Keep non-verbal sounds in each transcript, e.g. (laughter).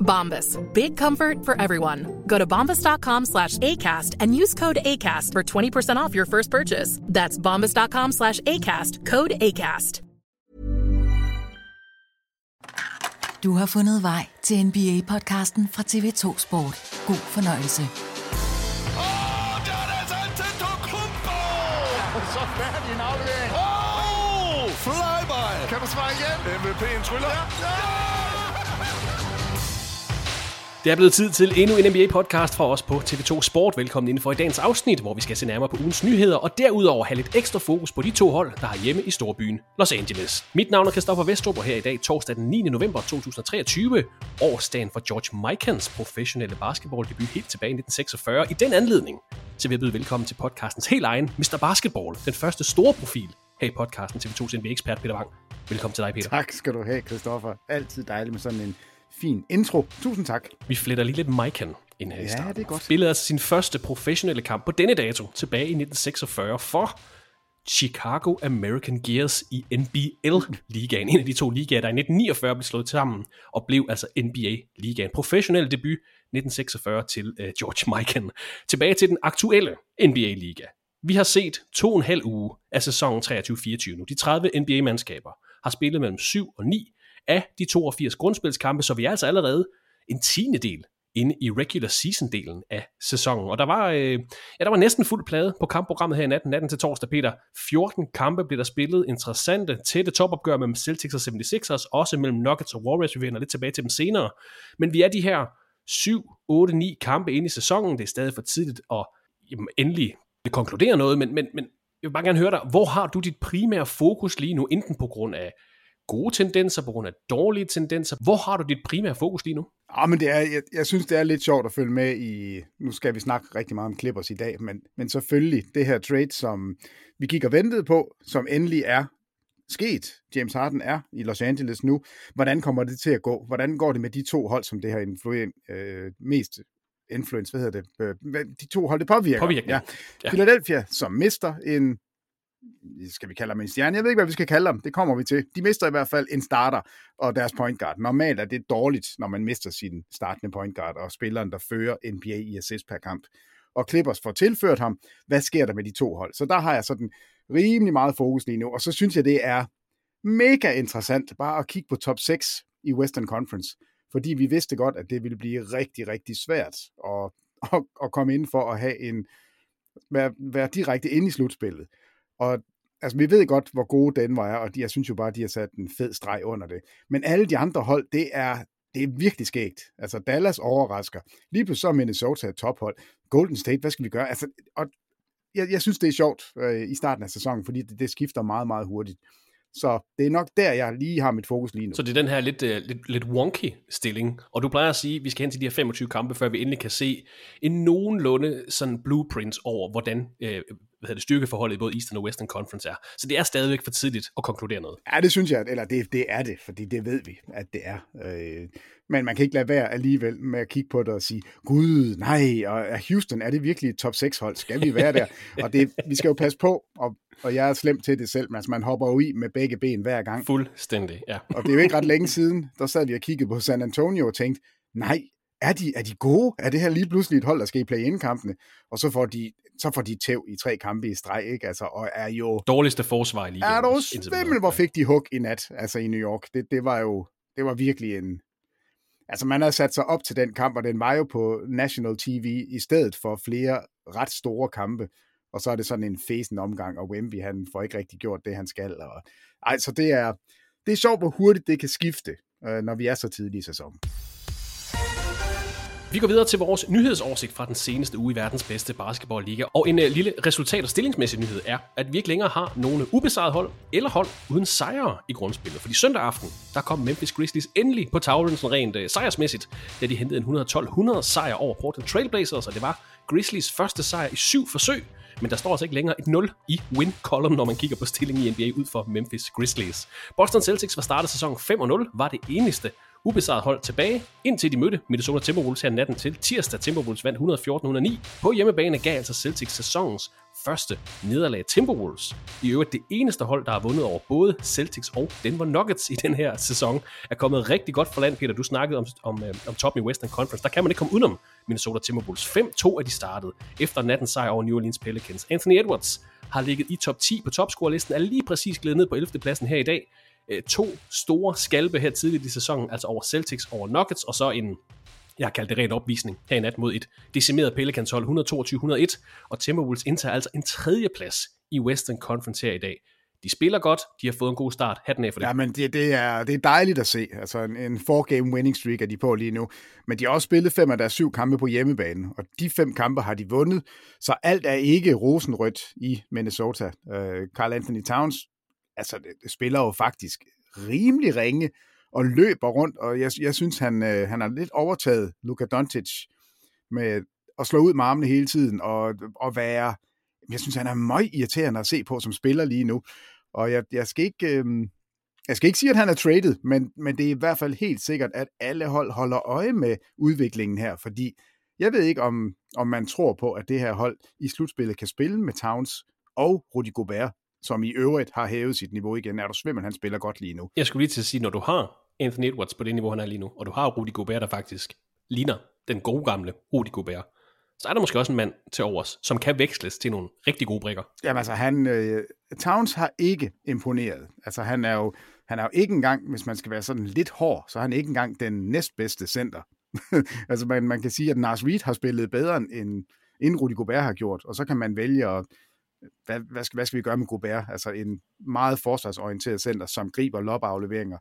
Bombas. Big comfort for everyone. Go to bombas.com slash ACAST and use code ACAST for 20% off your first purchase. That's bombas.com slash ACAST. Code ACAST. Du har fundet vej til NBA-podcasten fra TV2 Sport. God fornøjelse. Åh, der er det altså Antetokounmpo! Så færdig en aflevering. Åh, flyby! Kan du svare igen? MVP'en tryller. Ja, ja! Det er blevet tid til endnu en NBA-podcast fra os på TV2 Sport. Velkommen inden for i dagens afsnit, hvor vi skal se nærmere på ugens nyheder, og derudover have lidt ekstra fokus på de to hold, der har hjemme i storbyen Los Angeles. Mit navn er Christoffer Vestrup, og her i dag, torsdag den 9. november 2023, årsdagen for George Mikans professionelle basketballdebut helt tilbage i 1946. I den anledning, så vil jeg byde velkommen til podcastens helt egen Mr. Basketball, den første store profil her i podcasten TV2's NBA-ekspert Peter Wang. Velkommen til dig, Peter. Tak skal du have, Christoffer. Altid dejligt med sådan en fin intro. Tusind tak. Vi fletter lige lidt Mikan ind her i Ja, starten. det er godt. Spillede altså sin første professionelle kamp på denne dato tilbage i 1946 for Chicago American Gears i NBL-ligaen. En af de to ligaer, der i 1949 blev slået sammen og blev altså NBA-ligaen. Professionel debut 1946 til uh, George Mikan. Tilbage til den aktuelle NBA-liga. Vi har set to og en halv uge af sæsonen 23-24 nu. De 30 NBA-mandskaber har spillet mellem 7 og 9 af de 82 grundspilskampe, så vi er altså allerede en tiende del inde i regular season-delen af sæsonen. Og der var, øh, ja, der var næsten fuld plade på kampprogrammet her i natten, natten til torsdag, Peter. 14 kampe blev der spillet, interessante, tætte topopgør mellem Celtics og 76ers, også mellem Nuggets og Warriors, vi vender lidt tilbage til dem senere. Men vi er de her 7, 8, 9 kampe inde i sæsonen, det er stadig for tidligt at jamen, endelig konkludere noget, men, men, men jeg vil bare gerne høre dig, hvor har du dit primære fokus lige nu, enten på grund af gode tendenser, på grund af dårlige tendenser? Hvor har du dit primære fokus lige nu? Ja, men det er, jeg, jeg synes, det er lidt sjovt at følge med i... Nu skal vi snakke rigtig meget om Clippers i dag, men, men selvfølgelig det her trade, som vi gik og ventede på, som endelig er sket. James Harden er i Los Angeles nu. Hvordan kommer det til at gå? Hvordan går det med de to hold, som det har influen- øh, mest influence, hvad hedder det? Øh, De to hold, det påvirker. Påvirkning. Ja. Ja. Philadelphia, som mister en skal vi kalde dem en stjerne? Jeg ved ikke, hvad vi skal kalde ham. Det kommer vi til. De mister i hvert fald en starter og deres point guard. Normalt er det dårligt, når man mister sin startende point guard og spilleren, der fører NBA i assist per kamp. Og Clippers får tilført ham. Hvad sker der med de to hold? Så der har jeg sådan rimelig meget fokus lige nu. Og så synes jeg, det er mega interessant bare at kigge på top 6 i Western Conference. Fordi vi vidste godt, at det ville blive rigtig, rigtig svært at, (laughs) at, at komme ind for at have en være, være direkte ind i slutspillet. Og altså, vi ved godt, hvor gode Denver er, og de, jeg synes jo bare, de har sat en fed streg under det. Men alle de andre hold, det er, det er virkelig skægt. Altså, Dallas overrasker. Lige pludselig så er Minnesota et tophold. Golden State, hvad skal vi gøre? Altså, og jeg, jeg synes, det er sjovt øh, i starten af sæsonen, fordi det, det skifter meget, meget hurtigt. Så det er nok der, jeg lige har mit fokus lige nu. Så det er den her lidt, uh, lidt, lidt wonky stilling, og du plejer at sige, at vi skal hen til de her 25 kampe, før vi endelig kan se en nogenlunde sådan blueprint over, hvordan uh, hvad hedder det, styrkeforholdet i både Eastern og Western Conference er. Så det er stadigvæk for tidligt at konkludere noget. Ja, det synes jeg, eller det, det er det, fordi det ved vi, at det er. Øh, men man kan ikke lade være alligevel med at kigge på det og sige, gud, nej, og er Houston, er det virkelig et top 6 hold? Skal vi være der? og det, vi skal jo passe på, og, og jeg er slem til det selv, men altså, man hopper jo i med begge ben hver gang. Fuldstændig, ja. og det er jo ikke ret længe siden, der sad vi og kiggede på San Antonio og tænkte, nej, er de, er de gode? Er det her lige pludselig et hold, der skal i play-in-kampene? Og så får de så får de tæv i tre kampe i streg, ikke? Altså, og er jo... Dårligste forsvar i ligaen. Er du svimmel, hvor fik de hug i nat, altså i New York. Det, det var jo, det var virkelig en... Altså, man har sat sig op til den kamp, og den var jo på National TV i stedet for flere ret store kampe. Og så er det sådan en fesen omgang, og Wemby, han får ikke rigtig gjort det, han skal. Og, altså, det er, det er sjovt, hvor hurtigt det kan skifte, øh, når vi er så tidlig i sæsonen. Vi går videre til vores nyhedsoversigt fra den seneste uge i verdens bedste basketballliga. Og en øh, lille resultat- og stillingsmæssig nyhed er, at vi ikke længere har nogen ubesejret hold eller hold uden sejre i grundspillet. Fordi søndag aften, der kom Memphis Grizzlies endelig på tavlen sådan rent uh, sejrsmæssigt, da de hentede en 112-100 sejr over Portland Trailblazers, og det var Grizzlies første sejr i syv forsøg men der står altså ikke længere et 0 i win column, når man kigger på stillingen i NBA ud for Memphis Grizzlies. Boston Celtics var startet sæsonen 5-0, var det eneste ubesejret hold tilbage, indtil de mødte Minnesota Timberwolves her natten til tirsdag. Timberwolves vandt 114-109. På hjemmebane gav altså Celtics sæsonens første nederlag Timberwolves. I øvrigt det eneste hold, der har vundet over både Celtics og Denver Nuggets i den her sæson, er kommet rigtig godt for land, Peter. Du snakkede om, om, øh, om top i Western Conference. Der kan man ikke komme udenom Minnesota Timberwolves. 5-2 er de startet efter nattens sejr over New Orleans Pelicans. Anthony Edwards har ligget i top 10 på topscore-listen, er lige præcis glædet ned på 11. pladsen her i dag øh, to store skalpe her tidligt i sæsonen, altså over Celtics, over Nuggets, og så en, jeg har kaldt det ren opvisning her i nat mod et decimeret Pelicans hold 122-101, og Timberwolves indtager altså en tredje plads i Western Conference her i dag. De spiller godt, de har fået en god start. Hatten af for det. Ja, men det, det, er, det er dejligt at se. Altså en, en four-game winning streak er de på lige nu. Men de har også spillet fem af deres syv kampe på hjemmebane, og de fem kampe har de vundet, så alt er ikke rosenrødt i Minnesota. Øh, uh, Carl Anthony Towns altså, det spiller jo faktisk rimelig ringe og løber rundt, og jeg, jeg synes, han, øh, han har lidt overtaget Luka Doncic med at slå ud med armene hele tiden og, og være, jeg synes, han er meget irriterende at se på som spiller lige nu. Og jeg, jeg skal ikke... Øh, jeg skal ikke sige, at han er traded, men, men det er i hvert fald helt sikkert, at alle hold holder øje med udviklingen her, fordi jeg ved ikke, om, om man tror på, at det her hold i slutspillet kan spille med Towns og Rudy Gobert som i øvrigt har hævet sit niveau igen. Er du svimmel, han spiller godt lige nu. Jeg skulle lige til at sige, når du har Anthony Edwards på det niveau, han er lige nu, og du har Rudy Gobert, der faktisk ligner den gode gamle Rudy Gobert, så er der måske også en mand til overs, som kan veksles til nogle rigtig gode brikker. Jamen altså, han, uh, Towns har ikke imponeret. Altså, han er jo, han er jo ikke engang, hvis man skal være sådan lidt hård, så er han ikke engang den næstbedste center. (laughs) altså, man, man kan sige, at Nars Reed har spillet bedre, end, end Rudy Gobert har gjort, og så kan man vælge at hvad, hvad, skal, hvad skal vi gøre med Gobert? Altså en meget forsvarsorienteret center, som griber lopafleveringer.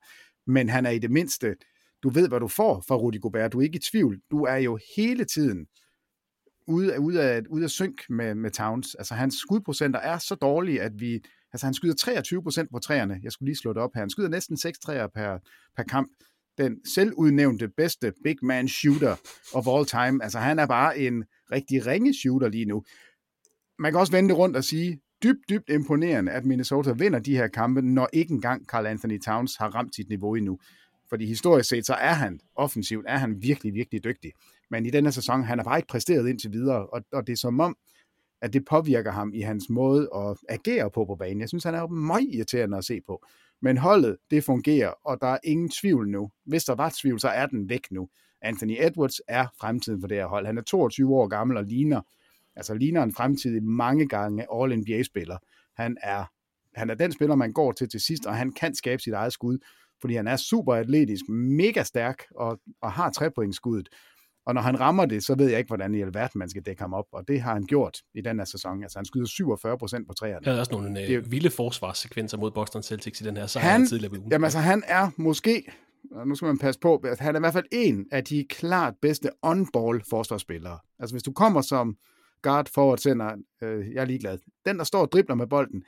Men han er i det mindste, du ved, hvad du får fra Rudy Gobert. Du er ikke i tvivl. Du er jo hele tiden ude, af, ude, af, ude af synk med, med Towns. Altså hans skudprocenter er så dårlige, at vi... Altså han skyder 23 procent på træerne. Jeg skulle lige slå det op her. Han skyder næsten 6 træer per, per kamp. Den selvudnævnte bedste big man shooter of all time. Altså han er bare en rigtig ringe shooter lige nu man kan også vende rundt og sige, dybt, dybt imponerende, at Minnesota vinder de her kampe, når ikke engang Carl Anthony Towns har ramt sit niveau endnu. Fordi historisk set, så er han offensivt, er han virkelig, virkelig dygtig. Men i denne sæson, han har bare ikke præsteret indtil videre, og, og det er som om, at det påvirker ham i hans måde at agere på på banen. Jeg synes, han er meget irriterende at se på. Men holdet, det fungerer, og der er ingen tvivl nu. Hvis der var tvivl, så er den væk nu. Anthony Edwards er fremtiden for det her hold. Han er 22 år gammel og ligner altså ligner en fremtidig mange gange All-NBA-spiller. Han er, han er den spiller, man går til til sidst, og han kan skabe sit eget skud, fordi han er super atletisk, mega stærk og, og har trepointskuddet. Og når han rammer det, så ved jeg ikke, hvordan i alverden man skal dække ham op. Og det har han gjort i den her sæson. Altså han skyder 47 procent på træerne. Der er også nogle det, øh, vilde forsvarssekvenser mod Boston Celtics i den her sejr han, tidligere ugen. Jamen altså han er måske, nu skal man passe på, at han er i hvert fald en af de klart bedste on-ball forsvarsspillere. Altså hvis du kommer som guard, forward, center, øh, jeg er ligeglad. Den, der står og dribler med bolden,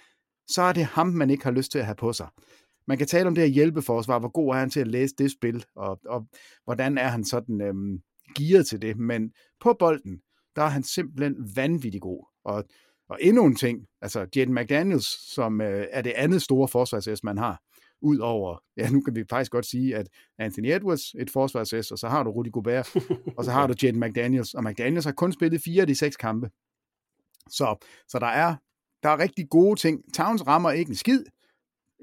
så er det ham, man ikke har lyst til at have på sig. Man kan tale om det her hjælpeforsvar, hvor god er han til at læse det spil, og, og hvordan er han sådan øh, gearet til det, men på bolden, der er han simpelthen vanvittig god. Og, og endnu en ting, altså Jaden McDaniels, som øh, er det andet store forsvarsæs, man har, ud over, ja, nu kan vi faktisk godt sige, at Anthony Edwards, et forsvars og så har du Rudy Gobert, (laughs) og så har du Jaden McDaniels, og McDaniels har kun spillet fire af de seks kampe. Så, så der, er, der er rigtig gode ting. Towns rammer ikke en skid.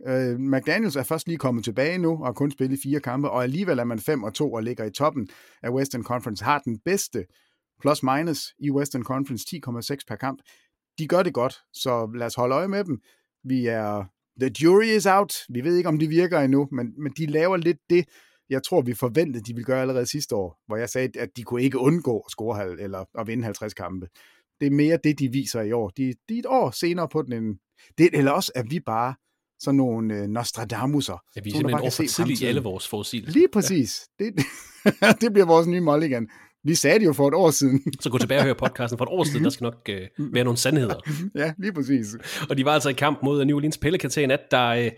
Uh, McDaniels er først lige kommet tilbage nu, og har kun spillet fire kampe, og alligevel er man 5 og 2 og ligger i toppen af Western Conference, har den bedste plus minus i Western Conference, 10,6 per kamp. De gør det godt, så lad os holde øje med dem. Vi er The jury is out. Vi ved ikke, om de virker endnu, men, men de laver lidt det, jeg tror, vi forventede, de ville gøre allerede sidste år, hvor jeg sagde, at de kunne ikke undgå at score halv, eller at vinde 50 kampe. Det er mere det, de viser i år. De, de er et år senere på den end, det, eller også er vi bare sådan nogle øh, Nostradamuser. Ja, vi er simpelthen over for tidligt i alle vores forudsigelser. Lige præcis. Ja. Det, (laughs) det bliver vores nye mulligan. Vi sagde det jo for et år siden. (laughs) Så gå tilbage og hør podcasten for et år siden, der skal nok øh, være nogle sandheder. ja, lige præcis. Og de var altså i kamp mod New Orleans Pelicans en nat, der... Øh,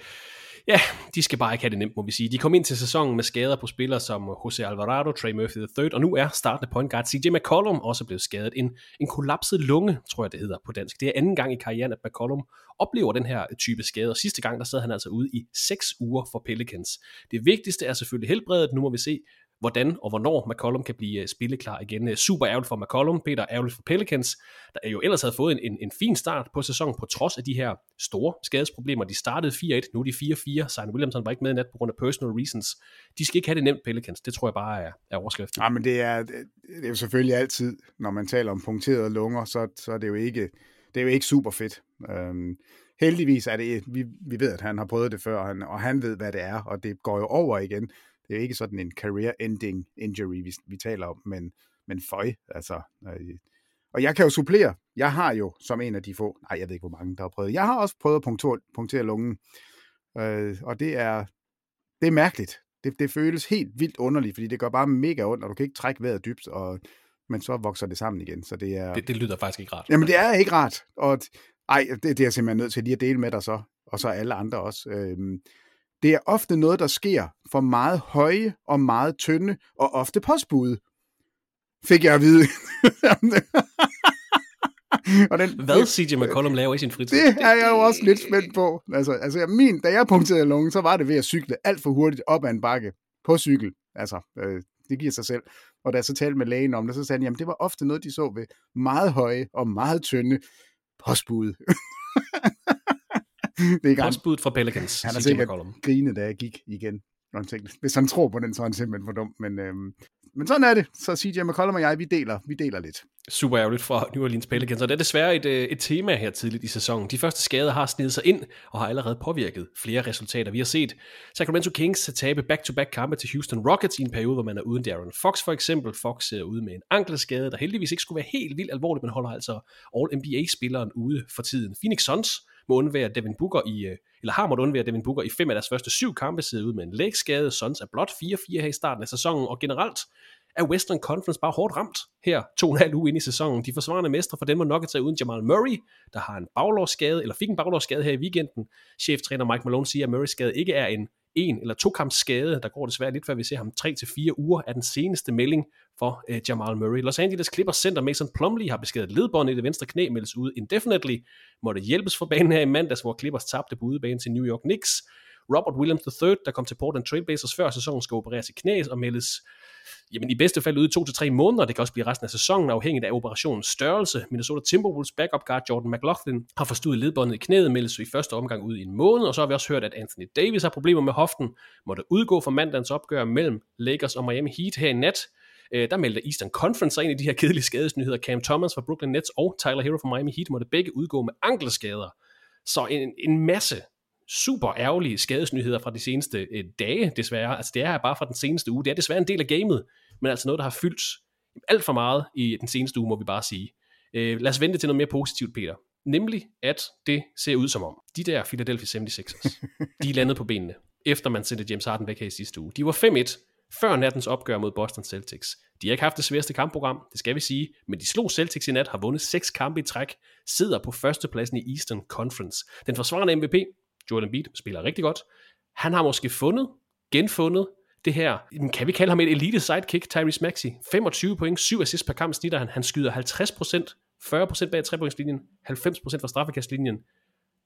ja, de skal bare ikke have det nemt, må vi sige. De kom ind til sæsonen med skader på spillere som Jose Alvarado, Trey Murphy III, og nu er startende point guard CJ McCollum også blevet skadet. En, en kollapset lunge, tror jeg det hedder på dansk. Det er anden gang i karrieren, at McCollum oplever den her type skader. Sidste gang, der sad han altså ude i 6 uger for Pelicans. Det vigtigste er selvfølgelig helbredet. Nu må vi se, hvordan og hvornår McCollum kan blive øh, spilleklar igen. Øh, super ærgerligt for McCollum, Peter ærgerligt for Pelicans, der jo ellers havde fået en, en, en fin start på sæsonen, på trods af de her store skadesproblemer. De startede 4-1, nu er de 4-4. Simon Williamson var ikke med i nat på grund af personal reasons. De skal ikke have det nemt, Pelicans. Det tror jeg bare er, er overskriften. Ja, men det er, det er jo selvfølgelig altid, når man taler om punkterede lunger, så, så er det jo ikke, det er jo ikke super fedt. Øhm, heldigvis er det, vi, vi ved, at han har prøvet det før, og han, og han ved, hvad det er, og det går jo over igen det er ikke sådan en career-ending injury, vi, vi taler om, men, men føj, altså. Øh, og jeg kan jo supplere. Jeg har jo, som en af de få, nej, jeg ved ikke, hvor mange, der har prøvet. Jeg har også prøvet at punktere, punktere lungen, øh, og det er, det er mærkeligt. Det, det føles helt vildt underligt, fordi det gør bare mega ondt, og du kan ikke trække vejret dybt, og, men så vokser det sammen igen. Så det, er, det, det lyder faktisk ikke rart. Jamen, det er ikke rart. Og ej, det, det er jeg simpelthen nødt til lige at dele med dig så, og så alle andre også. Øhm, det er ofte noget, der sker for meget høje og meget tynde, og ofte postbud. Fik jeg at vide. (laughs) og den, Hvad CJ McCollum laver i sin fritid? Det er jeg jo også lidt spændt på. Altså, altså min, da jeg punkterede lungen, så var det ved at cykle alt for hurtigt op ad en bakke på cykel. Altså, øh, det giver sig selv. Og da jeg så talte med lægen om det, så sagde han, jamen det var ofte noget, de så ved meget høje og meget tynde postbud. (laughs) det er Postbuddet fra Pelicans. Han har sikkert grinet, da jeg gik igen. Når tænkte, hvis han tror på den, så er han simpelthen for dum. Men, øhm, men sådan er det. Så CJ McCollum og jeg, vi deler, vi deler lidt. Super ærgerligt fra New Orleans Pelicans, og det er desværre et, øh, et tema her tidligt i sæsonen. De første skader har snedet sig ind og har allerede påvirket flere resultater. Vi har set Sacramento Kings tabe back-to-back kampe til Houston Rockets i en periode, hvor man er uden Darren Fox for eksempel. Fox er ude med en ankelskade, der heldigvis ikke skulle være helt vildt alvorligt, men holder altså All-NBA-spilleren ude for tiden. Phoenix Suns må undvære Devin Booker i, øh, eller har måttet undvære Devin Booker i fem af deres første syv kampe, sidder ud med en lægskade. Suns er blot 4-4 her i starten af sæsonen, og generelt er Western Conference bare hårdt ramt her to og en halv uge ind i sæsonen. De forsvarende mestre for dem Nuggets er uden Jamal Murray, der har en baglårsskade, eller fik en baglårsskade her i weekenden. Cheftræner Mike Malone siger, at Murrays skade ikke er en en eller to kamps skade. Der går desværre lidt før vi ser ham 3 til fire uger af den seneste melding for øh, Jamal Murray. Los Angeles Clippers center Mason Plumlee har beskadiget ledbånd i det venstre knæ, meldes ud indefinitely. Måtte hjælpes for banen her i mandags, hvor Clippers tabte på udebane til New York Knicks. Robert Williams III, der kom til Portland Trailblazers før sæsonen, skal opereres i knæet og meldes jamen i bedste fald ude i to til tre måneder. Det kan også blive resten af sæsonen, afhængigt af operationens størrelse. Minnesota Timberwolves backup guard Jordan McLaughlin har forstået ledbåndet i knæet, meldes i første omgang ud i en måned, og så har vi også hørt, at Anthony Davis har problemer med hoften, måtte udgå fra mandagens opgør mellem Lakers og Miami Heat her i nat. Øh, der meldte Eastern Conference sig ind i de her kedelige skadesnyheder. Cam Thomas fra Brooklyn Nets og Tyler Hero fra Miami Heat måtte begge udgå med ankelskader. Så en, en masse super ærgerlige skadesnyheder fra de seneste øh, dage, desværre. Altså det er bare fra den seneste uge. Det er desværre en del af gamet, men altså noget, der har fyldt alt for meget i den seneste uge, må vi bare sige. Øh, lad os vente til noget mere positivt, Peter. Nemlig, at det ser ud som om, de der Philadelphia 76ers, de er landet på benene, efter man sendte James Harden væk her i sidste uge. De var 5-1 før nattens opgør mod Boston Celtics. De har ikke haft det sværeste kampprogram, det skal vi sige, men de slog Celtics i nat, har vundet seks kampe i træk, sidder på førstepladsen i Eastern Conference. Den forsvarende MVP, Jordan Embiid, spiller rigtig godt. Han har måske fundet, genfundet det her, kan vi kalde ham et elite sidekick, Tyrese Maxey. 25 point, 7 assists per kamp snitter han. Han skyder 50% 40% bag trepointslinjen, 90% fra straffekastlinjen.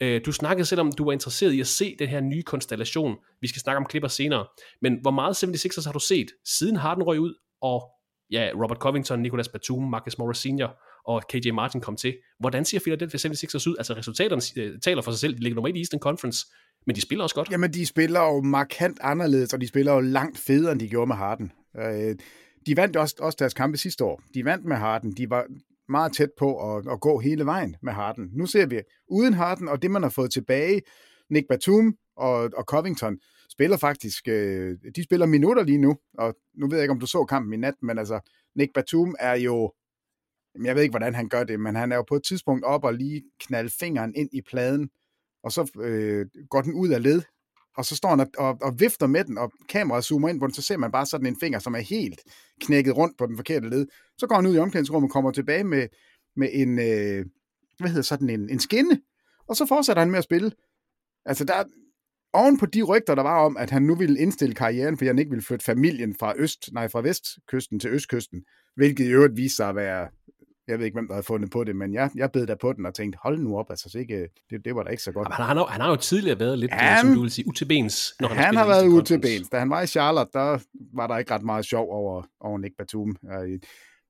Øh, du snakkede selv om, du var interesseret i at se den her nye konstellation. Vi skal snakke om klipper senere. Men hvor meget 76ers har du set, siden Harden røg ud, og ja, Robert Covington, Nicolas Batum, Marcus Morris Senior, og KJ Martin kom til. Hvordan ser Philadelphia 76ers ud? Altså resultaterne øh, taler for sig selv. De ligger nummer 1 i Eastern Conference, men de spiller også godt. Jamen, de spiller jo markant anderledes, og de spiller jo langt federe, end de gjorde med Harden. Øh, de vandt også, også deres kampe sidste år. De vandt med Harden. De var meget tæt på at, at gå hele vejen med Harden. Nu ser vi, uden Harden og det, man har fået tilbage, Nick Batum og, og Covington, spiller faktisk, øh, de spiller minutter lige nu, og nu ved jeg ikke, om du så kampen i nat, men altså, Nick Batum er jo, jeg ved ikke, hvordan han gør det, men han er jo på et tidspunkt op og lige knalde fingeren ind i pladen, og så øh, går den ud af led, og så står han og, og, og vifter med den, og kameraet zoomer ind på den, så ser man bare sådan en finger, som er helt knækket rundt på den forkerte led. Så går han ud i omklædningsrummet og kommer tilbage med, med en, øh, hvad hedder sådan en, en skinne, og så fortsætter han med at spille. Altså, der, oven på de rygter, der var om, at han nu ville indstille karrieren, fordi han ikke ville flytte familien fra øst, nej, fra vestkysten til østkysten, hvilket i øvrigt viste sig at være jeg ved ikke, hvem der havde fundet på det, men jeg, jeg bed der på den og tænkte, hold nu op, altså ikke, det, det var da ikke så godt. Jamen, han, har, han har jo tidligere været lidt, han, som du vil sige, utilbens, når han, han har været utilbens. Da han var i Charlotte, der var der ikke ret meget sjov over, over Nick Batum.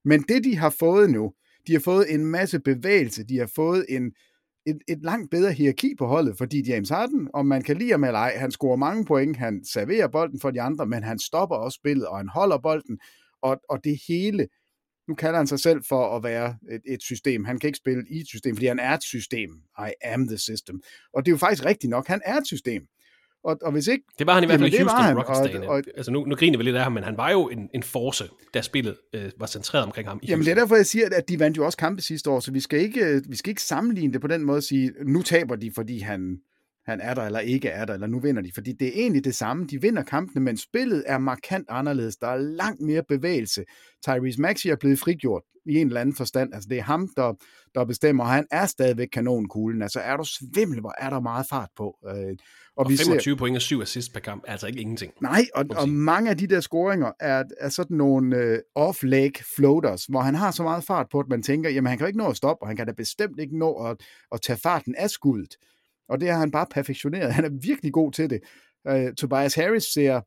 Men det, de har fået nu, de har fået en masse bevægelse, de har fået en, et, et langt bedre hierarki på holdet, fordi James Harden, om man kan lide ham eller ej, han scorer mange point, han serverer bolden for de andre, men han stopper også spillet, og han holder bolden, og, og det hele nu kalder han sig selv for at være et, et system. Han kan ikke spille i et system, fordi han er et system. I am the system. Og det er jo faktisk rigtigt nok. Han er et system. Og, og hvis ikke... Det var han i hvert fald i Houston Rockets og, og, Altså nu, nu griner vi lidt af ham, men han var jo en, en force, da spillet øh, var centreret omkring ham. I jamen Houston. det er derfor, jeg siger, at de vandt jo også kampe sidste år, så vi skal ikke, vi skal ikke sammenligne det på den måde at sige, nu taber de, fordi han, han er der eller ikke er der, eller nu vinder de. Fordi det er egentlig det samme. De vinder kampene, men spillet er markant anderledes. Der er langt mere bevægelse. Tyrese Maxey er blevet frigjort i en eller anden forstand. Altså det er ham, der, der bestemmer, og han er stadigvæk kanonkuglen. Altså er du svimmel, hvor er der meget fart på. Øh, og, og vi 25 ser... point og 7 assists per kamp altså ikke ingenting. Nej, og, og mange af de der scoringer er, er sådan nogle øh, off-leg floaters, hvor han har så meget fart på, at man tænker, jamen han kan jo ikke nå at stoppe, og han kan da bestemt ikke nå at, at tage farten af skuddet. Og det har han bare perfektioneret. Han er virkelig god til det. Uh, Tobias Harris ser,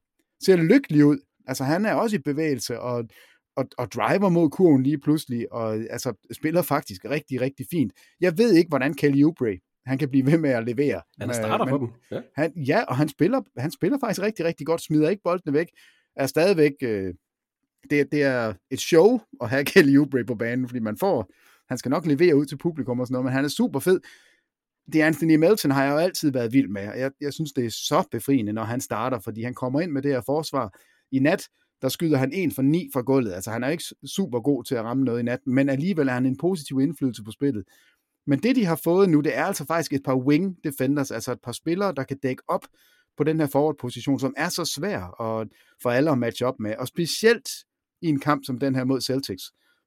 ser lykkelig ud. Altså han er også i bevægelse og, og, og driver mod kurven lige pludselig, og altså spiller faktisk rigtig, rigtig fint. Jeg ved ikke, hvordan Kelly Oubre han kan blive ved med at levere. Han starter men, på dem. Ja. Han, ja, og han spiller, han spiller faktisk rigtig, rigtig godt, smider ikke boldene væk, er stadigvæk, øh, det, det er et show at have (laughs) Kelly Oubre på banen, fordi man får, han skal nok levere ud til publikum og sådan noget, men han er super fed det Anthony Melton har jeg jo altid været vild med, jeg, jeg synes, det er så befriende, når han starter, fordi han kommer ind med det her forsvar. I nat, der skyder han en for ni fra gulvet. Altså, han er ikke super god til at ramme noget i nat, men alligevel er han en positiv indflydelse på spillet. Men det, de har fået nu, det er altså faktisk et par wing defenders, altså et par spillere, der kan dække op på den her forward-position, som er så svær at, for alle at matche op med. Og specielt i en kamp som den her mod Celtics,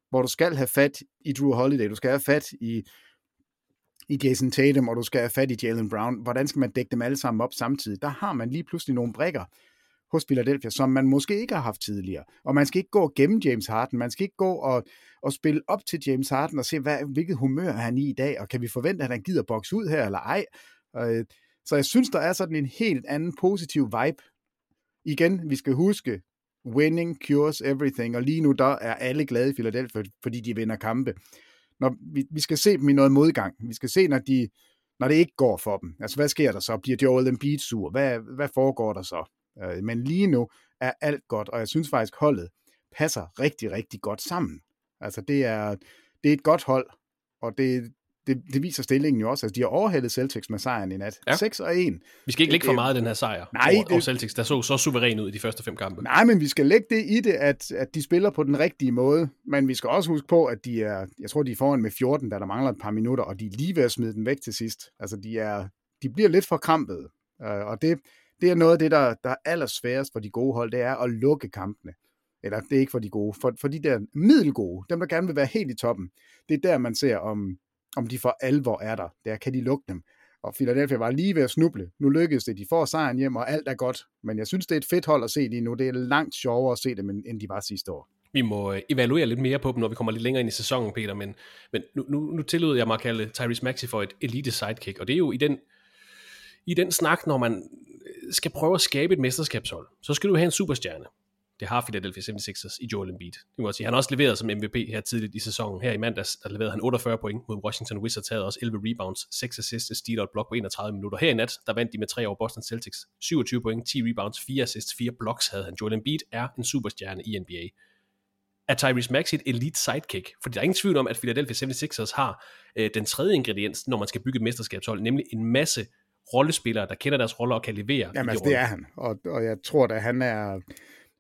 hvor du skal have fat i Drew Holiday, du skal have fat i i Jason Tatum, og du skal have fat i Jalen Brown. Hvordan skal man dække dem alle sammen op samtidig? Der har man lige pludselig nogle brækker hos Philadelphia, som man måske ikke har haft tidligere. Og man skal ikke gå gennem gemme James Harden. Man skal ikke gå og, og spille op til James Harden og se, hvad, hvilket humør er han i i dag, og kan vi forvente, at han gider bokse ud her eller ej? Øh, så jeg synes, der er sådan en helt anden positiv vibe. Igen, vi skal huske, winning cures everything, og lige nu der er alle glade i Philadelphia, fordi de vinder kampe når vi, vi skal se dem i noget modgang. Vi skal se, når, de, når det ikke går for dem. Altså, hvad sker der så? Bliver Joel Embiid sur? Hvad, hvad foregår der så? Øh, men lige nu er alt godt, og jeg synes faktisk, holdet passer rigtig, rigtig godt sammen. Altså, det er, det er et godt hold, og det, det, det viser stillingen jo også. Altså, de har overhældet Celtics med sejren i nat. Ja. 6 og 1. Vi skal ikke lægge for meget af den her sejr nej, over, det, over Celtics, der så så suveræn ud i de første fem kampe. Nej, men vi skal lægge det i det, at, at de spiller på den rigtige måde. Men vi skal også huske på, at de er, jeg tror, de er foran med 14, da der mangler et par minutter, og de er lige ved at smide den væk til sidst. Altså, de, er, de bliver lidt for krampet. Øh, og det, det er noget af det, der, der er allersværest for de gode hold, det er at lukke kampene. Eller det er ikke for de gode, for, for de der middelgode, dem der gerne vil være helt i toppen. Det er der, man ser, om, om de for alvor er der. Der kan de lukke dem. Og Philadelphia var lige ved at snuble. Nu lykkedes det, de får sejren hjem, og alt er godt. Men jeg synes, det er et fedt hold at se lige nu. Det er langt sjovere at se dem, end de var sidste år. Vi må øh, evaluere lidt mere på dem, når vi kommer lidt længere ind i sæsonen, Peter, men, men nu, nu, nu tillod jeg mig at kalde Tyrese Maxey for et elite sidekick, og det er jo i den, i den snak, når man øh, skal prøve at skabe et mesterskabshold, så skal du have en superstjerne. Det har Philadelphia 76ers i Joel Embiid. Det må sige. Han har også leveret som MVP her tidligt i sæsonen. Her i mandags, der leverede han 48 point mod Washington Wizards, havde også 11 rebounds, 6 assists, steal og blok på 31 minutter. Her i nat, der vandt de med 3 over Boston Celtics. 27 point, 10 rebounds, 4 assists, 4 blocks havde han. Joel Embiid er en superstjerne i NBA. Er Tyrese Maxey et elite sidekick? Fordi der er ingen tvivl om, at Philadelphia 76ers har øh, den tredje ingrediens, når man skal bygge et mesterskabshold, nemlig en masse rollespillere, der kender deres roller og kan levere. Jamen altså, det er han. Og, og jeg tror da, han er,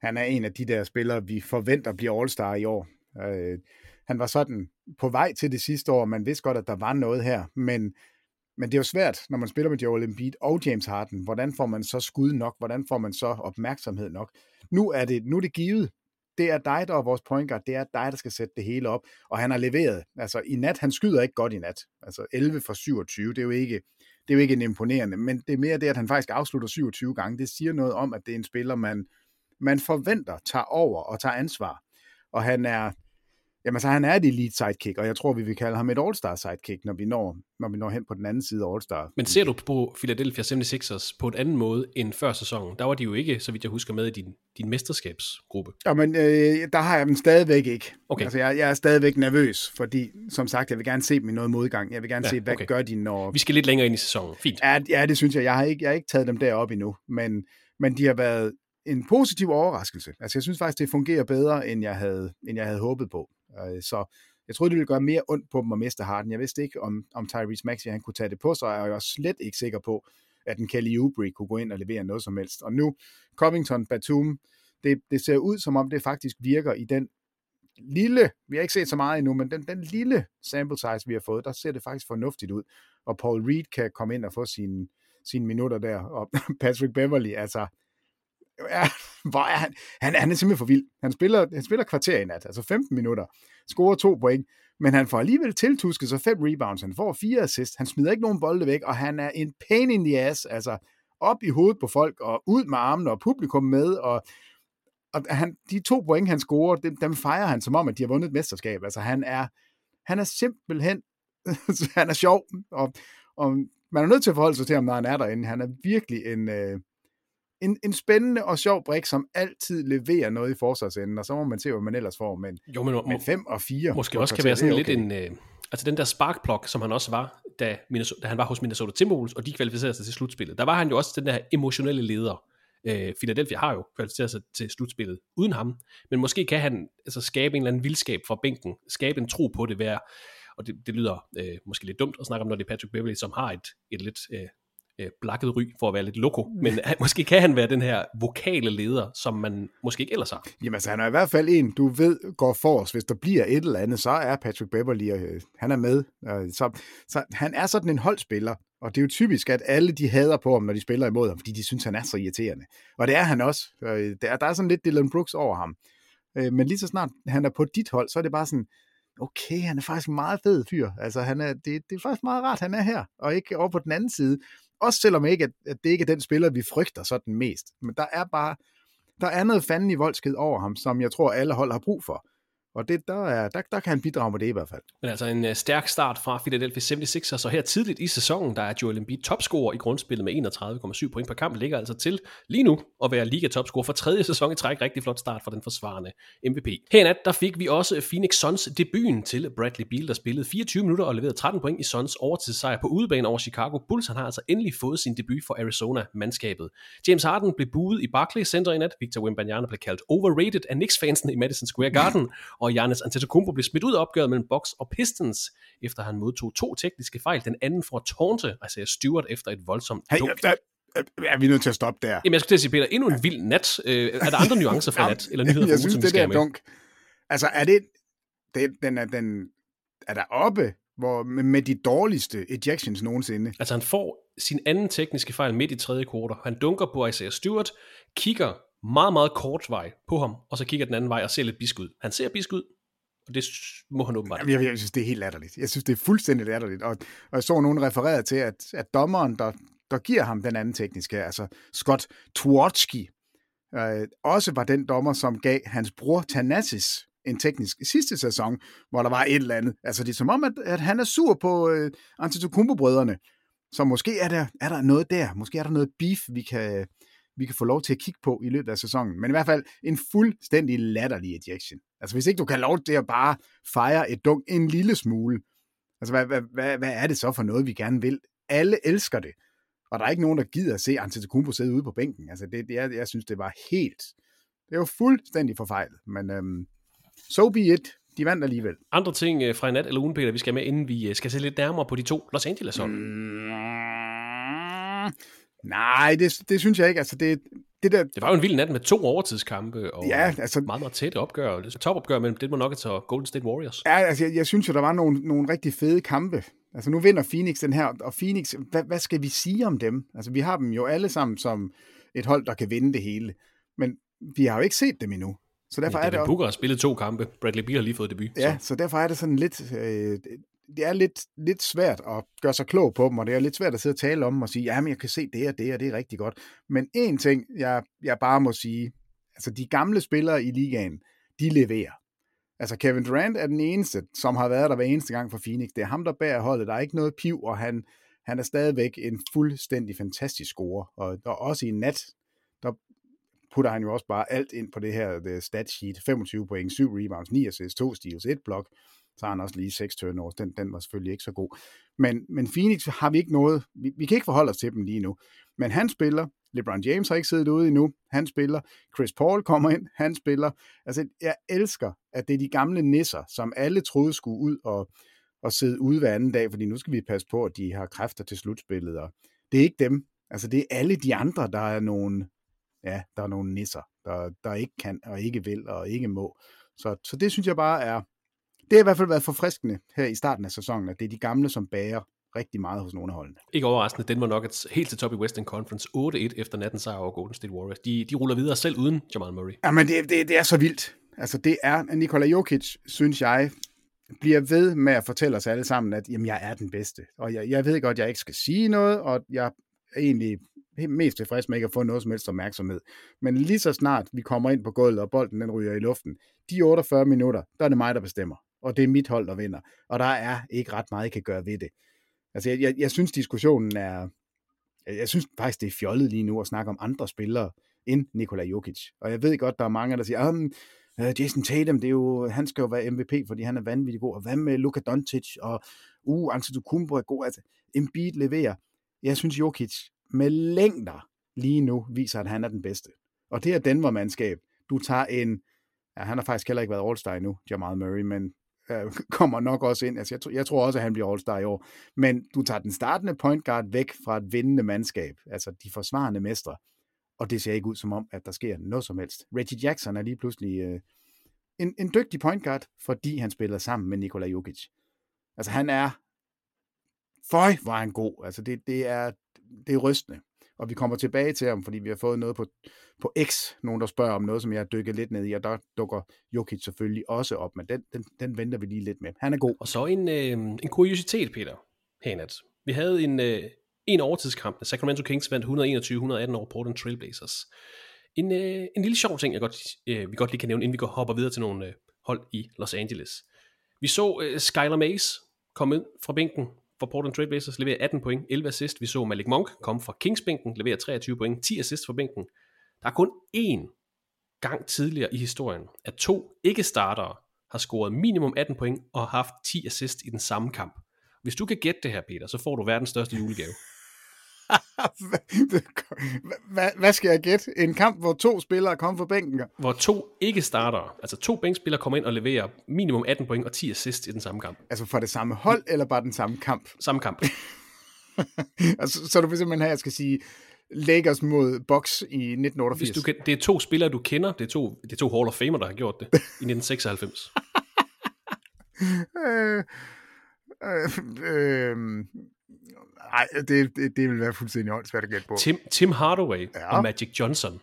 han er en af de der spillere, vi forventer bliver All-Star i år. Øh, han var sådan på vej til det sidste år, man vidste godt, at der var noget her, men, men det er jo svært, når man spiller med Joel Embiid og James Harden. Hvordan får man så skud nok? Hvordan får man så opmærksomhed nok? Nu er det, nu er det givet. Det er dig, der er vores point guard. Det er dig, der skal sætte det hele op. Og han har leveret. Altså i nat, han skyder ikke godt i nat. Altså 11 for 27, det er jo ikke, det er jo ikke en imponerende, men det er mere det, at han faktisk afslutter 27 gange. Det siger noget om, at det er en spiller, man, man forventer tager over og tager ansvar. Og han er, jamen så han er et elite sidekick, og jeg tror, vi vil kalde ham et all-star sidekick, når vi når, når vi når hen på den anden side af all-star. Men ser du på Philadelphia 76ers på en anden måde end før sæsonen? Der var de jo ikke, så vidt jeg husker, med i din, din mesterskabsgruppe. Jamen, øh, der har jeg dem stadigvæk ikke. Okay. Altså, jeg, jeg er stadigvæk nervøs, fordi, som sagt, jeg vil gerne se dem i noget modgang. Jeg vil gerne ja, se, hvad okay. gør de, når... Vi skal lidt længere ind i sæsonen. Fint. Ja, ja det synes jeg. Jeg har ikke, jeg har ikke taget dem derop endnu, men, men de har været en positiv overraskelse. Altså, jeg synes faktisk, det fungerer bedre, end jeg havde, end jeg havde håbet på. Øh, så jeg troede, det ville gøre mere ondt på dem at miste Harden. Jeg vidste ikke, om, om Tyrese Maxey han kunne tage det på sig, og jeg var slet ikke sikker på, at en Kelly Oubre kunne gå ind og levere noget som helst. Og nu, Covington, Batum, det, det ser ud, som om det faktisk virker i den lille, vi har ikke set så meget endnu, men den, den lille sample size, vi har fået, der ser det faktisk fornuftigt ud. Og Paul Reed kan komme ind og få sine, sine minutter der, og (laughs) Patrick Beverly, altså, ja, (laughs) hvor er han? han? Han er simpelthen for vild. Han spiller, han spiller kvarter i nat, altså 15 minutter, scorer to point, men han får alligevel tiltusket sig fem rebounds, han får fire assists, han smider ikke nogen bolde væk, og han er en pain in the ass, altså op i hovedet på folk, og ud med armene, og publikum med, og, og han, de to point, han scorer, dem, dem fejrer han som om, at de har vundet et mesterskab. Altså han er, han er simpelthen, (laughs) han er sjov, og, og man er nødt til at forholde sig til ham, når han er derinde. Han er virkelig en, øh, en, en spændende og sjov brik, som altid leverer noget i forsvarsenden, og så må man se, hvad man ellers får. Men, jo, men, men 5 og 4. Måske også kan være sådan okay. lidt en... Øh, altså den der sparkplug, som han også var, da, Minnesota, da han var hos Minnesota Timberwolves, og de kvalificerede sig til slutspillet. Der var han jo også den der emotionelle leder. Øh, Philadelphia har jo kvalificeret sig til slutspillet uden ham, men måske kan han altså, skabe en eller anden vildskab fra bænken, skabe en tro på det, være, og det, det lyder øh, måske lidt dumt at snakke om, når det er Patrick Beverly, som har et, et lidt øh, øh, blakket ry for at være lidt loko, men han, måske kan han være den her vokale leder, som man måske ikke ellers har. Jamen altså, han er i hvert fald en, du ved går for os. Hvis der bliver et eller andet, så er Patrick Beverly, øh, han er med. Øh, så, så han er sådan en holdspiller, og det er jo typisk, at alle de hader på ham, når de spiller imod ham, fordi de synes, han er så irriterende. Og det er han også. Øh, der, der er sådan lidt Dylan Brooks over ham. Øh, men lige så snart han er på dit hold, så er det bare sådan, okay, han er faktisk en meget fed fyr. Altså, han er, det, det er faktisk meget rart, han er her, og ikke over på den anden side. Også selvom ikke, at, at det ikke er den spiller, vi frygter sådan mest. Men der er bare, der er noget fanden i voldsked over ham, som jeg tror, alle hold har brug for. Og det, der, er, der, der kan han bidrage med det i hvert fald. Men altså en uh, stærk start fra Philadelphia 76ers, så her tidligt i sæsonen, der er Joel Embiid topscorer i grundspillet med 31,7 point per kamp, ligger altså til lige nu at være liga-topscorer for tredje sæson i træk. Rigtig flot start for den forsvarende MVP. Her nat, der fik vi også Phoenix Suns debuten til Bradley Beal, der spillede 24 minutter og leverede 13 point i Suns overtidssejr på udebane over Chicago Bulls. Han har altså endelig fået sin debut for Arizona-mandskabet. James Harden blev buet i Barclays Center i nat. Victor Wembanyama blev kaldt overrated af Knicks-fansen i Madison Square Garden, og Giannis Antetokounmpo blev smidt ud af opgøret mellem Bucks og Pistons, efter han modtog to tekniske fejl. Den anden for at tårnte, altså Stewart efter et voldsomt hey, dunk. Er, er vi nødt til at stoppe der? Jamen, jeg skulle til at sige, Peter, endnu en vild nat. Øh, er der andre nuancer fra nat? Eller nyheder jeg synes, det der dunk. Altså, er det, det den, er, den, er der oppe hvor, med de dårligste ejections nogensinde? Altså, han får sin anden tekniske fejl midt i tredje kvartal. Han dunker på Isaiah Stewart, kigger meget, meget kort vej på ham, og så kigger den anden vej og ser lidt bisk ud. Han ser bisk ud, og det må han åbenbart. Jamen, jeg, jeg synes, det er helt latterligt. Jeg synes, det er fuldstændig latterligt. Og, og jeg så nogen refereret til, at, at dommeren, der, der giver ham den anden tekniske, altså Scott Twatski, øh, også var den dommer, som gav hans bror Thanasis en teknisk sidste sæson, hvor der var et eller andet. Altså, det er som om, at, at han er sur på øh, Antetokounmpo-brødrene. Så måske er der, er der noget der. Måske er der noget beef, vi kan, vi kan få lov til at kigge på i løbet af sæsonen. Men i hvert fald en fuldstændig latterlig ejection. Altså, hvis ikke du kan lov til at bare fejre et dunk en lille smule, altså, hvad, hvad, hvad, hvad er det så for noget, vi gerne vil? Alle elsker det. Og der er ikke nogen, der gider at se Antetokounmpo sidde ude på bænken. Altså, det, det, jeg, jeg synes, det var helt... Det var fuldstændig forfejlet. Men øhm, so be it. De vandt alligevel. Andre ting øh, fra i nat eller ugen, Peter, vi skal med, inden vi øh, skal se lidt nærmere på de to Los Angeles hold. Mm, nej, det, det synes jeg ikke. Altså, det, det, der... det var jo en vild nat med to overtidskampe, og ja, altså... meget, meget tæt opgør. Topopgør mellem Denver Nuggets og Golden State Warriors. Ja, altså, jeg, jeg synes jo, der var nogle, nogle rigtig fede kampe. Altså, nu vinder Phoenix den her, og Phoenix, hvad, hvad skal vi sige om dem? Altså, vi har dem jo alle sammen som et hold, der kan vinde det hele. Men vi har jo ikke set dem endnu. Så derfor ja, er det... Booker har spillet to kampe. Bradley Beal har lige fået debut. Ja, så, så derfor er det sådan lidt... Øh, det er lidt, lidt svært at gøre sig klog på dem, og det er lidt svært at sidde og tale om og sige, jamen jeg kan se det og det, og det er rigtig godt. Men en ting, jeg, jeg bare må sige, altså de gamle spillere i ligaen, de leverer. Altså Kevin Durant er den eneste, som har været der hver eneste gang for Phoenix. Det er ham, der bærer holdet. Der er ikke noget piv, og han, han er stadigvæk en fuldstændig fantastisk scorer. Og, og også i nat, der putter han jo også bare alt ind på det her stat sheet. 25 point, 7 rebounds, 9 assists, 2 steals, 1 block. Så har han også lige 6 turnovers. Den, den var selvfølgelig ikke så god. Men, men Phoenix har vi ikke noget. Vi, vi kan ikke forholde os til dem lige nu. Men han spiller. LeBron James har ikke siddet ude endnu. Han spiller. Chris Paul kommer ind. Han spiller. Altså, jeg elsker, at det er de gamle nisser, som alle troede skulle ud og, og sidde ude hver anden dag, fordi nu skal vi passe på, at de har kræfter til slutspillet. Og det er ikke dem. Altså, det er alle de andre, der er nogle, ja, der er nogle nisser, der, der ikke kan og ikke vil og ikke må. Så, så det synes jeg bare er, det har i hvert fald været forfriskende her i starten af sæsonen, at det er de gamle, som bærer rigtig meget hos nogle af holdene. Ikke overraskende, Denver Nuggets helt til top i Western Conference 8-1 efter natten sejr over Golden State Warriors. De, de ruller videre selv uden Jamal Murray. Jamen, det, det, det er så vildt. Altså, det er, Nikola Jokic, synes jeg, bliver ved med at fortælle os alle sammen, at jamen, jeg er den bedste. Og jeg, jeg ved godt, at jeg ikke skal sige noget, og jeg er egentlig mest tilfreds med ikke at få noget som helst opmærksomhed. Men lige så snart vi kommer ind på gulvet, og bolden den ryger i luften, de 48 minutter, der er det mig, der bestemmer og det er mit hold, der vinder. Og der er ikke ret meget, jeg kan gøre ved det. Altså, jeg, jeg, jeg synes, diskussionen er... Jeg synes faktisk, det er fjollet lige nu at snakke om andre spillere end Nikola Jokic. Og jeg ved godt, der er mange, der siger, um, Jason Tatum, det er jo, han skal jo være MVP, fordi han er vanvittig god. Og hvad med Luka Doncic? Og uh, Antetokounmpo er god. Altså, Embiid leverer. Jeg synes, Jokic med længder lige nu viser, at han er den bedste. Og det er Denver-mandskab. Du tager en... Ja, han har faktisk heller ikke været All-Star endnu, Jamal Murray, men øh, (laughs) kommer nok også ind. Altså, jeg, jeg tror også, at han bliver All-Star i år. Men du tager den startende point guard væk fra et vindende mandskab, altså de forsvarende mestre, og det ser ikke ud som om, at der sker noget som helst. Reggie Jackson er lige pludselig øh, en, en dygtig point guard, fordi han spiller sammen med Nikola Jokic. Altså han er, føj, var han god. Altså det, det, er, det er rystende. Og vi kommer tilbage til ham, fordi vi har fået noget på, på X, nogen der spørger om noget, som jeg har dykket lidt ned i, og der dukker Jokic selvfølgelig også op, men den, den, den venter vi lige lidt med. Han er god. Og så en, øh, en kuriositet, Peter, Hanat. Vi havde en, øh, en overtidskamp, da Sacramento Kings vandt 121-118 over Portland Trailblazers. En, øh, en lille sjov ting, jeg godt, øh, vi godt lige kan nævne, inden vi går hopper videre til nogle øh, hold i Los Angeles. Vi så øh, Skylar Mays komme ind fra bænken for Portland Trail Blazers, leverer 18 point, 11 assist. Vi så Malik Monk komme fra Kingsbænken, leverer 23 point, 10 assist for bænken. Der er kun én gang tidligere i historien, at to ikke-startere har scoret minimum 18 point og haft 10 assist i den samme kamp. Hvis du kan gætte det her, Peter, så får du verdens største julegave hvad, hvad skal jeg gætte? En kamp, hvor to spillere kommer fra bænken? Hvor to ikke starter, altså to bænkspillere kommer ind og leverer minimum 18 point og 10 assist i den samme kamp. Altså for det samme hold, eller bare den samme kamp? Samme kamp. (laughs) altså, så du vil simpelthen have, at jeg skal sige, Lakers mod Bucks i 1988. Hvis du kan, det er to spillere, du kender. Det er to, det er to Hall of Famer, der har gjort det i 1996. (laughs) øh, øh, nej, det, det, det vil være fuldstændig åndssvært at gætte på. Tim, Tim Hardaway Ja. og Magic Johnson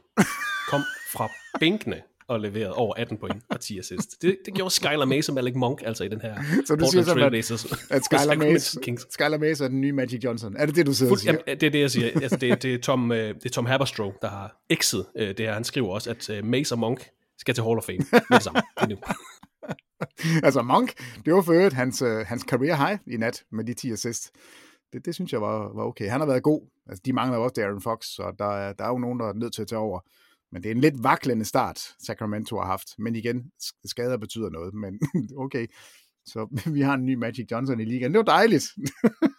kom fra bænkene og leverede over 18 point og 10 assist. Det, det gjorde Skylar Mays og Malik Monk altså i den her Så du siger Portland simpelthen, Trailblazers. at Skylar Kings. Skylar Mays er den nye Magic Johnson. Er det det, du sidder og Fuld, siger? jamen, det er det, jeg siger. Altså, det, det, er Tom, øh, det er Tom Haberstroh, der har exet øh, det her. Han skriver også, at øh, Mace og Monk skal til Hall of Fame med det samme. Det nu. (laughs) altså Monk, det var for øvrigt hans, hans career high i nat med de 10 assists. Det, det synes jeg var, var okay. Han har været god. Altså, de mangler jo også Darren Fox, så der er, der er jo nogen, der er nødt til at tage over. Men det er en lidt vaklende start, Sacramento har haft. Men igen, skader betyder noget. Men (laughs) okay, så (laughs) vi har en ny Magic Johnson i ligaen. Det var dejligt. (laughs)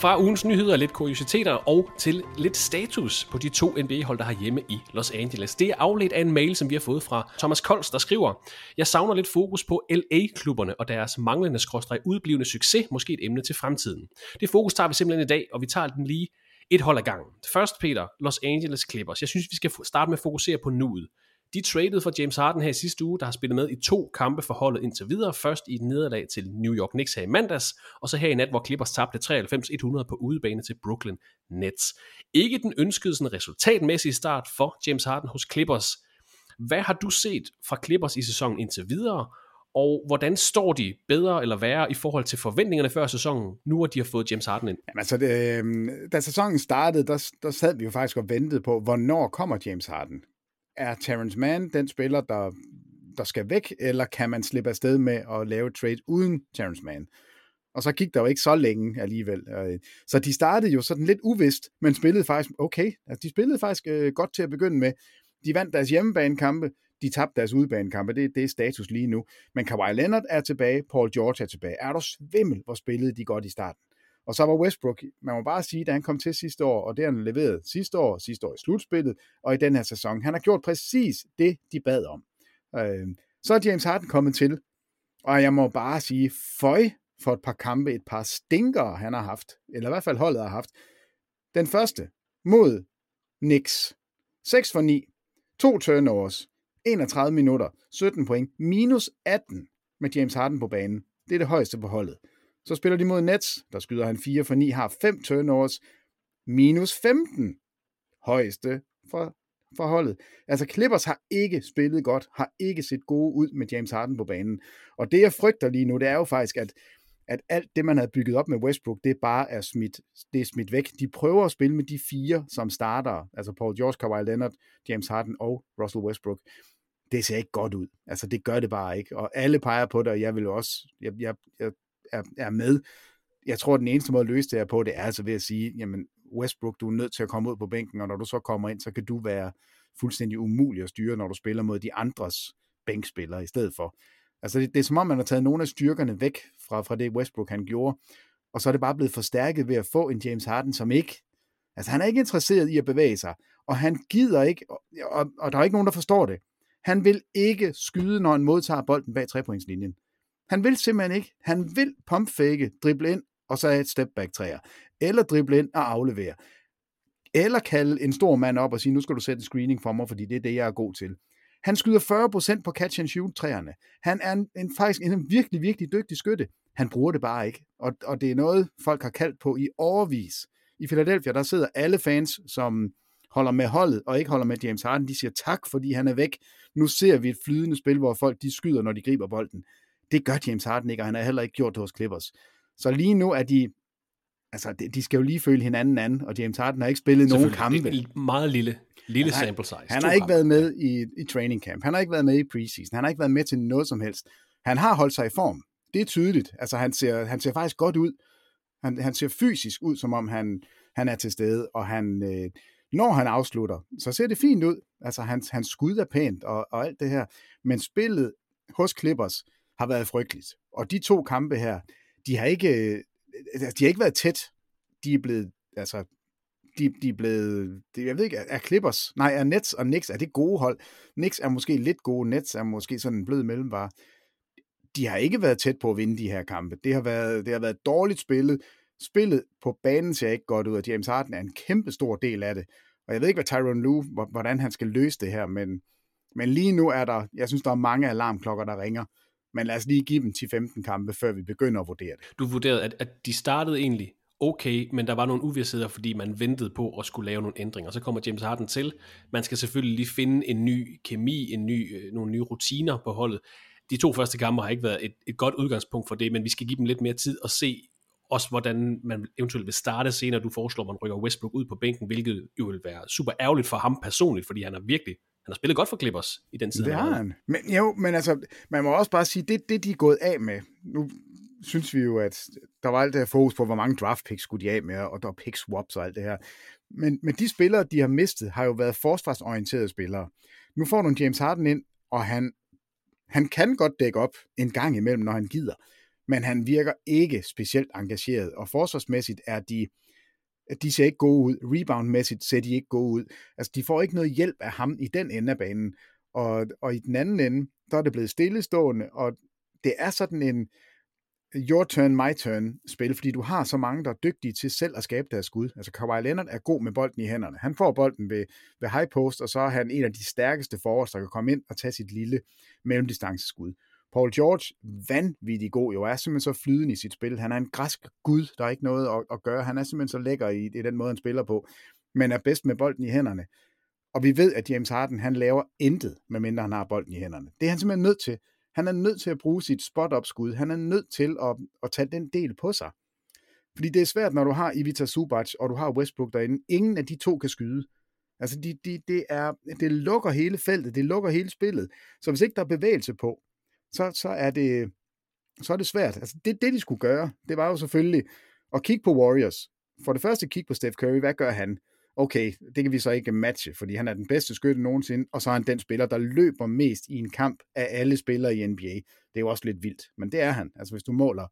Fra ugens nyheder, lidt kuriositeter og til lidt status på de to NBA-hold, der har hjemme i Los Angeles. Det er afledt af en mail, som vi har fået fra Thomas Kols, der skriver, Jeg savner lidt fokus på LA-klubberne og deres manglende skråstreg udblivende succes, måske et emne til fremtiden. Det fokus tager vi simpelthen i dag, og vi tager den lige et hold ad gangen. Først, Peter, Los Angeles Clippers. Jeg synes, vi skal starte med at fokusere på nuet. De traded for James Harden her i sidste uge, der har spillet med i to kampe for holdet indtil videre. Først i et nederlag til New York Knicks her i mandags, og så her i nat, hvor Clippers tabte 93-100 på udebane til Brooklyn Nets. Ikke den ønskede sådan resultatmæssige start for James Harden hos Clippers. Hvad har du set fra Clippers i sæsonen indtil videre, og hvordan står de bedre eller værre i forhold til forventningerne før sæsonen, nu hvor de har fået James Harden ind? Jamen, altså, det, øhm, da sæsonen startede, der, der sad vi jo faktisk og ventede på, hvornår kommer James Harden? Er Terrence Mann den spiller, der, der skal væk, eller kan man slippe afsted med at lave et trade uden Terrence Mann? Og så gik der jo ikke så længe alligevel. Øh, så de startede jo sådan lidt uvist, men spillede faktisk okay. Altså, de spillede faktisk øh, godt til at begynde med. De vandt deres hjemmebanekampe, de tabte deres udebanekampe. Det, det er status lige nu. Men Kawhi Leonard er tilbage, Paul George er tilbage. Er du svimmel, hvor spillede de godt i starten? Og så var Westbrook, man må bare sige, da han kom til sidste år, og det han leveret sidste år, sidste år i slutspillet, og i den her sæson, han har gjort præcis det, de bad om. Øh, så er James Harden kommet til, og jeg må bare sige, føj for et par kampe, et par stinker, han har haft, eller i hvert fald holdet har haft. Den første mod Knicks. 6 for 9, to turnovers, 31 minutter, 17 point, minus 18 med James Harden på banen. Det er det højeste på holdet. Så spiller de mod Nets, der skyder han 4 for 9, har 5 turnovers, minus 15. Højeste for, for holdet. Altså Clippers har ikke spillet godt, har ikke set gode ud med James Harden på banen. Og det jeg frygter lige nu, det er jo faktisk, at, at alt det, man havde bygget op med Westbrook, det bare er smidt, det er smidt væk. De prøver at spille med de fire som starter, altså Paul George, Kawhi Leonard, James Harden og Russell Westbrook det ser ikke godt ud. Altså, det gør det bare ikke. Og alle peger på det, og jeg vil også, jeg, jeg, jeg er, er med. Jeg tror, at den eneste måde at løse det her på, det er altså ved at sige, jamen, Westbrook, du er nødt til at komme ud på bænken, og når du så kommer ind, så kan du være fuldstændig umulig at styre, når du spiller mod de andres bænkspillere i stedet for. Altså, det, det er som om, man har taget nogle af styrkerne væk fra, fra det, Westbrook han gjorde, og så er det bare blevet forstærket ved at få en James Harden, som ikke, altså han er ikke interesseret i at bevæge sig, og han gider ikke, og, og, og der er ikke nogen, der forstår det. Han vil ikke skyde, når han modtager bolden bag trepointslinjen. Han vil simpelthen ikke. Han vil pumpfake, drible ind, og så et step back træer. Eller drible ind og aflevere. Eller kalde en stor mand op og sige, nu skal du sætte en screening for mig, fordi det er det, jeg er god til. Han skyder 40% på catch and shoot træerne. Han er en, en, faktisk en virkelig, virkelig dygtig skytte. Han bruger det bare ikke. Og, og det er noget, folk har kaldt på i overvis. I Philadelphia, der sidder alle fans, som holder med holdet, og ikke holder med James Harden, de siger tak, fordi han er væk. Nu ser vi et flydende spil, hvor folk de skyder, når de griber bolden. Det gør James Harden ikke, og han har heller ikke gjort det hos Clippers. Så lige nu er de, altså de skal jo lige føle hinanden an, og James Harden har ikke spillet nogen kampe. Det er meget lille, lille han, sample size. Han har ikke kampe. været med i, i training camp. Han har ikke været med i preseason. Han har ikke været med til noget som helst. Han har holdt sig i form. Det er tydeligt. Altså han ser, han ser faktisk godt ud. Han, han ser fysisk ud, som om han, han er til stede, og han, øh, når han afslutter, så ser det fint ud. Altså hans, hans skud er pænt og, og alt det her. Men spillet hos Clippers har været frygteligt. Og de to kampe her, de har ikke, øh, altså, de har ikke været tæt. De er blevet, altså, de, de er blevet, jeg ved ikke, er Clippers, nej, er Nets og Knicks, er det gode hold? Knicks er måske lidt gode, Nets er måske sådan en blød mellemvare. De har ikke været tæt på at vinde de her kampe. Det har været, det har været dårligt spillet. Spillet på banen ser ikke godt ud, og James Harden er en kæmpe stor del af det. Og jeg ved ikke, hvad Tyron Lue, hvordan han skal løse det her, men, men lige nu er der, jeg synes, der er mange alarmklokker, der ringer. Men lad os lige give dem 10-15 kampe, før vi begynder at vurdere det. Du vurderede, at, at de startede egentlig okay, men der var nogle uvidsheder, fordi man ventede på at skulle lave nogle ændringer. Så kommer James Harden til. Man skal selvfølgelig lige finde en ny kemi, en ny, øh, nogle nye rutiner på holdet. De to første kampe har ikke været et, et godt udgangspunkt for det, men vi skal give dem lidt mere tid og se også hvordan man eventuelt vil starte senere. Du foreslår, at man rykker Westbrook ud på bænken, hvilket jo vil være super ærgerligt for ham personligt, fordi han har virkelig han har spillet godt for Clippers i den tid. Det har han. Men, jo, men altså, man må også bare sige, det, det de er gået af med. Nu synes vi jo, at der var alt det her fokus på, hvor mange draft picks skulle de af med, og der var pick swaps og alt det her. Men, men de spillere, de har mistet, har jo været forsvarsorienterede spillere. Nu får du en James Harden ind, og han, han kan godt dække op en gang imellem, når han gider. Men han virker ikke specielt engageret, og forsvarsmæssigt er de, de ser ikke gode ud. Reboundmæssigt ser de ikke gode ud. Altså, de får ikke noget hjælp af ham i den ende af banen. Og, og i den anden ende, der er det blevet stillestående, og det er sådan en, your turn, my turn spil, fordi du har så mange, der er dygtige til selv at skabe deres skud. Altså Kawhi Leonard er god med bolden i hænderne. Han får bolden ved, ved high post, og så er han en af de stærkeste forwards, der kan komme ind og tage sit lille mellemdistanceskud. Paul George, vanvittig god jo, er simpelthen så flydende i sit spil. Han er en græsk gud, der er ikke noget at, at gøre. Han er simpelthen så lækker i, i den måde, han spiller på, men er bedst med bolden i hænderne. Og vi ved, at James Harden, han laver intet, medmindre han har bolden i hænderne. Det er han simpelthen nødt til. Han er nødt til at bruge sit spot-up-skud. Han er nødt til at, at tage den del på sig. Fordi det er svært, når du har Ivica Subac, og du har Westbrook derinde. Ingen af de to kan skyde. Altså, de, de, det, er, det lukker hele feltet, det lukker hele spillet. Så hvis ikke der er bevægelse på, så, så, er, det, så er det svært. Altså, det, det, de skulle gøre, det var jo selvfølgelig at kigge på Warriors. For det første kigge på Steph Curry. Hvad gør han? okay, det kan vi så ikke matche, fordi han er den bedste skytte nogensinde, og så er han den spiller, der løber mest i en kamp af alle spillere i NBA. Det er jo også lidt vildt, men det er han. Altså hvis du måler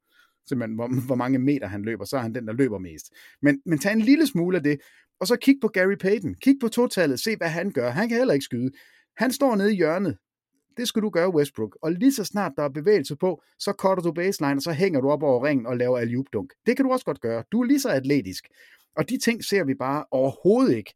simpelthen, hvor, hvor mange meter han løber, så er han den, der løber mest. Men, men tag en lille smule af det, og så kig på Gary Payton. Kig på totallet, se hvad han gør. Han kan heller ikke skyde. Han står nede i hjørnet. Det skal du gøre, Westbrook. Og lige så snart der er bevægelse på, så cutter du baseline, og så hænger du op over ringen og laver alley dunk Det kan du også godt gøre. Du er lige så atletisk. Og de ting ser vi bare overhovedet ikke.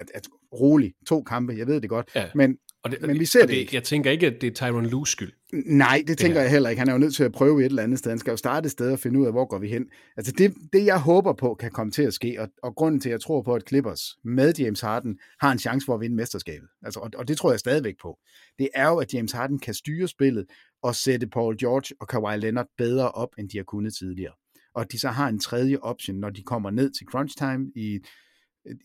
At, at rolig, to kampe, jeg ved det godt, ja. men, og det, men vi ser det, det ikke. Jeg tænker ikke, at det er Tyron Lue's skyld. Nej, det tænker det jeg heller ikke. Han er jo nødt til at prøve et eller andet sted. Han skal jo starte et sted og finde ud af, hvor går vi hen. Altså det, det jeg håber på, kan komme til at ske, og, og grunden til, at jeg tror på, at Clippers med James Harden har en chance for at vinde mesterskabet, altså, og, og det tror jeg stadigvæk på, det er jo, at James Harden kan styre spillet og sætte Paul George og Kawhi Leonard bedre op, end de har kunnet tidligere og at de så har en tredje option, når de kommer ned til crunch time i,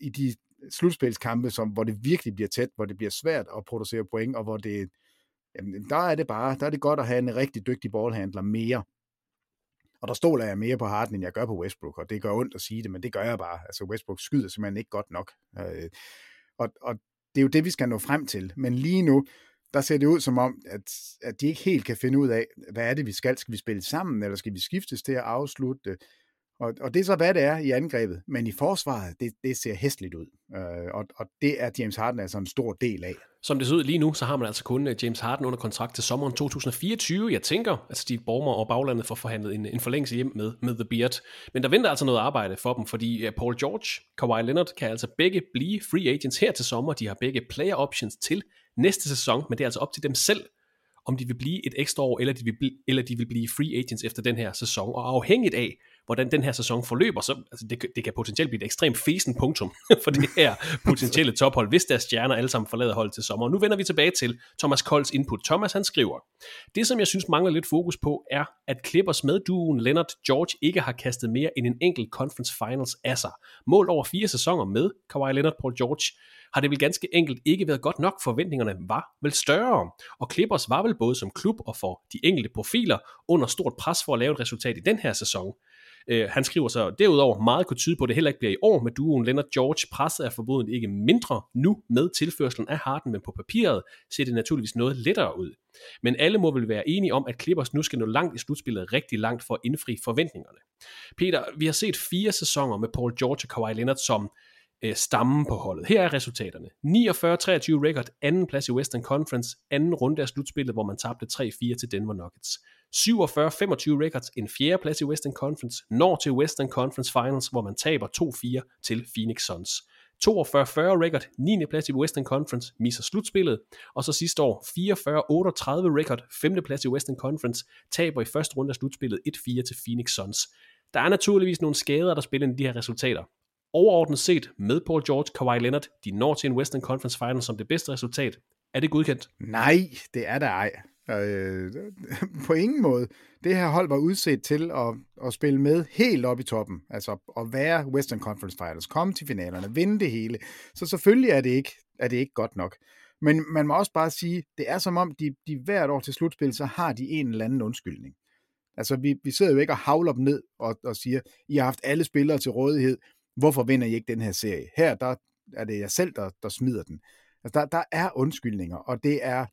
i de slutspilskampe, som, hvor det virkelig bliver tæt, hvor det bliver svært at producere point, og hvor det, jamen, der er det bare, der er det godt at have en rigtig dygtig ballhandler mere. Og der stoler jeg mere på Harden, end jeg gør på Westbrook, og det gør ondt at sige det, men det gør jeg bare. Altså Westbrook skyder simpelthen ikke godt nok. Øh, og, og det er jo det, vi skal nå frem til. Men lige nu, der ser det ud som om, at, at de ikke helt kan finde ud af, hvad er det, vi skal. Skal vi spille sammen, eller skal vi skiftes til at afslutte? Og, og det er så, hvad det er i angrebet. Men i forsvaret, det, det ser hæstligt ud. Øh, og, og det er James Harden altså en stor del af. Som det ser ud lige nu, så har man altså kun øh, James Harden under kontrakt til sommeren 2024. Jeg tænker, at Steve Ballmer og baglandet får forhandlet en, en forlængelse hjem med, med The Beard. Men der venter altså noget arbejde for dem, fordi øh, Paul George, Kawhi Leonard kan altså begge blive free agents her til sommer. De har begge player options til næste sæson, men det er altså op til dem selv, om de vil blive et ekstra år, eller de vil, bl- eller de vil blive free agents efter den her sæson. Og afhængigt af, hvordan den her sæson forløber, så altså det, det kan potentielt blive et ekstremt fesen punktum (laughs) for det her potentielle tophold, hvis deres stjerner alle sammen forlader holdet til sommer. Og nu vender vi tilbage til Thomas Kolds input. Thomas han skriver, det som jeg synes mangler lidt fokus på, er, at Clippers med duen Leonard George ikke har kastet mere end en enkelt conference finals af sig. Mål over fire sæsoner med Kawhi Leonard Paul George har det vel ganske enkelt ikke været godt nok. Forventningerne var vel større, og Clippers var vel både som klub og for de enkelte profiler under stort pres for at lave et resultat i den her sæson. Øh, han skriver så derudover, meget kunne tyde på, at det heller ikke bliver i år med duoen Leonard George. Presset er formodet ikke mindre nu med tilførselen af Harden, men på papiret ser det naturligvis noget lettere ud. Men alle må vel være enige om, at Clippers nu skal nå langt i slutspillet, rigtig langt for at indfri forventningerne. Peter, vi har set fire sæsoner med Paul George og Kawhi Leonard som øh, stammen på holdet. Her er resultaterne. 49-23 record, anden plads i Western Conference, anden runde af slutspillet, hvor man tabte 3-4 til Denver Nuggets. 47-25 records, en fjerde plads i Western Conference, når til Western Conference Finals, hvor man taber 2-4 til Phoenix Suns. 42-40 record, 9. plads i Western Conference, misser slutspillet, og så sidste år 44-38 record, 5. plads i Western Conference, taber i første runde af slutspillet 1-4 til Phoenix Suns. Der er naturligvis nogle skader, der spiller ind i de her resultater. Overordnet set, med Paul George, Kawhi Leonard, de når til en Western Conference Final som det bedste resultat. Er det godkendt? Nej, det er der ej. Øh, (laughs) på ingen måde. Det her hold var udset til at, at spille med helt op i toppen. Altså at være Western Conference Finals, komme til finalerne, vinde det hele. Så selvfølgelig er det ikke, er det ikke godt nok. Men man må også bare sige, det er som om, de, de hvert år til slutspil, så har de en eller anden undskyldning. Altså, vi, vi sidder jo ikke og havler dem ned og, og siger, I har haft alle spillere til rådighed, hvorfor vinder I ikke den her serie? Her der er det jeg selv, der, der smider den. Altså, der, der er undskyldninger, og det er,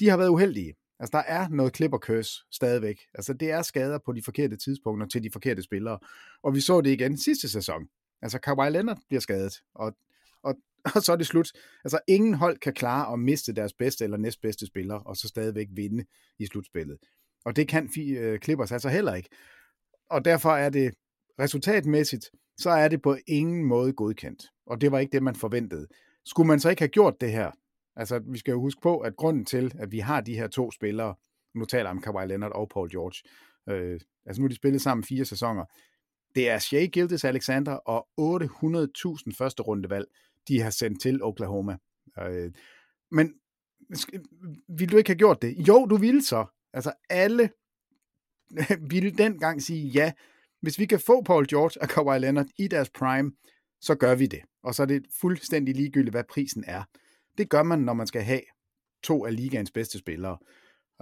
de har været uheldige. Altså, der er noget klipper curse stadigvæk. Altså, det er skader på de forkerte tidspunkter til de forkerte spillere. Og vi så det igen sidste sæson. Altså, Kawhi Leonard bliver skadet, og, og, (laughs) og så er det slut. Altså, ingen hold kan klare at miste deres bedste eller næstbedste spiller, og så stadigvæk vinde i slutspillet. Og det kan uh, Clippers altså heller ikke. Og derfor er det resultatmæssigt, så er det på ingen måde godkendt. Og det var ikke det, man forventede. Skulle man så ikke have gjort det her? Altså, vi skal jo huske på, at grunden til, at vi har de her to spillere, nu taler jeg om Kawhi Leonard og Paul George, øh, altså nu har de spillet sammen fire sæsoner, det er Shea Gildes Alexander og 800.000 første rundevalg, de har sendt til Oklahoma. Øh, men ville du ikke have gjort det? Jo, du ville så. Altså alle (laughs) ville dengang sige ja. Hvis vi kan få Paul George og Kawhi Leonard i deres prime, så gør vi det. Og så er det fuldstændig ligegyldigt, hvad prisen er. Det gør man, når man skal have to af ligaens bedste spillere.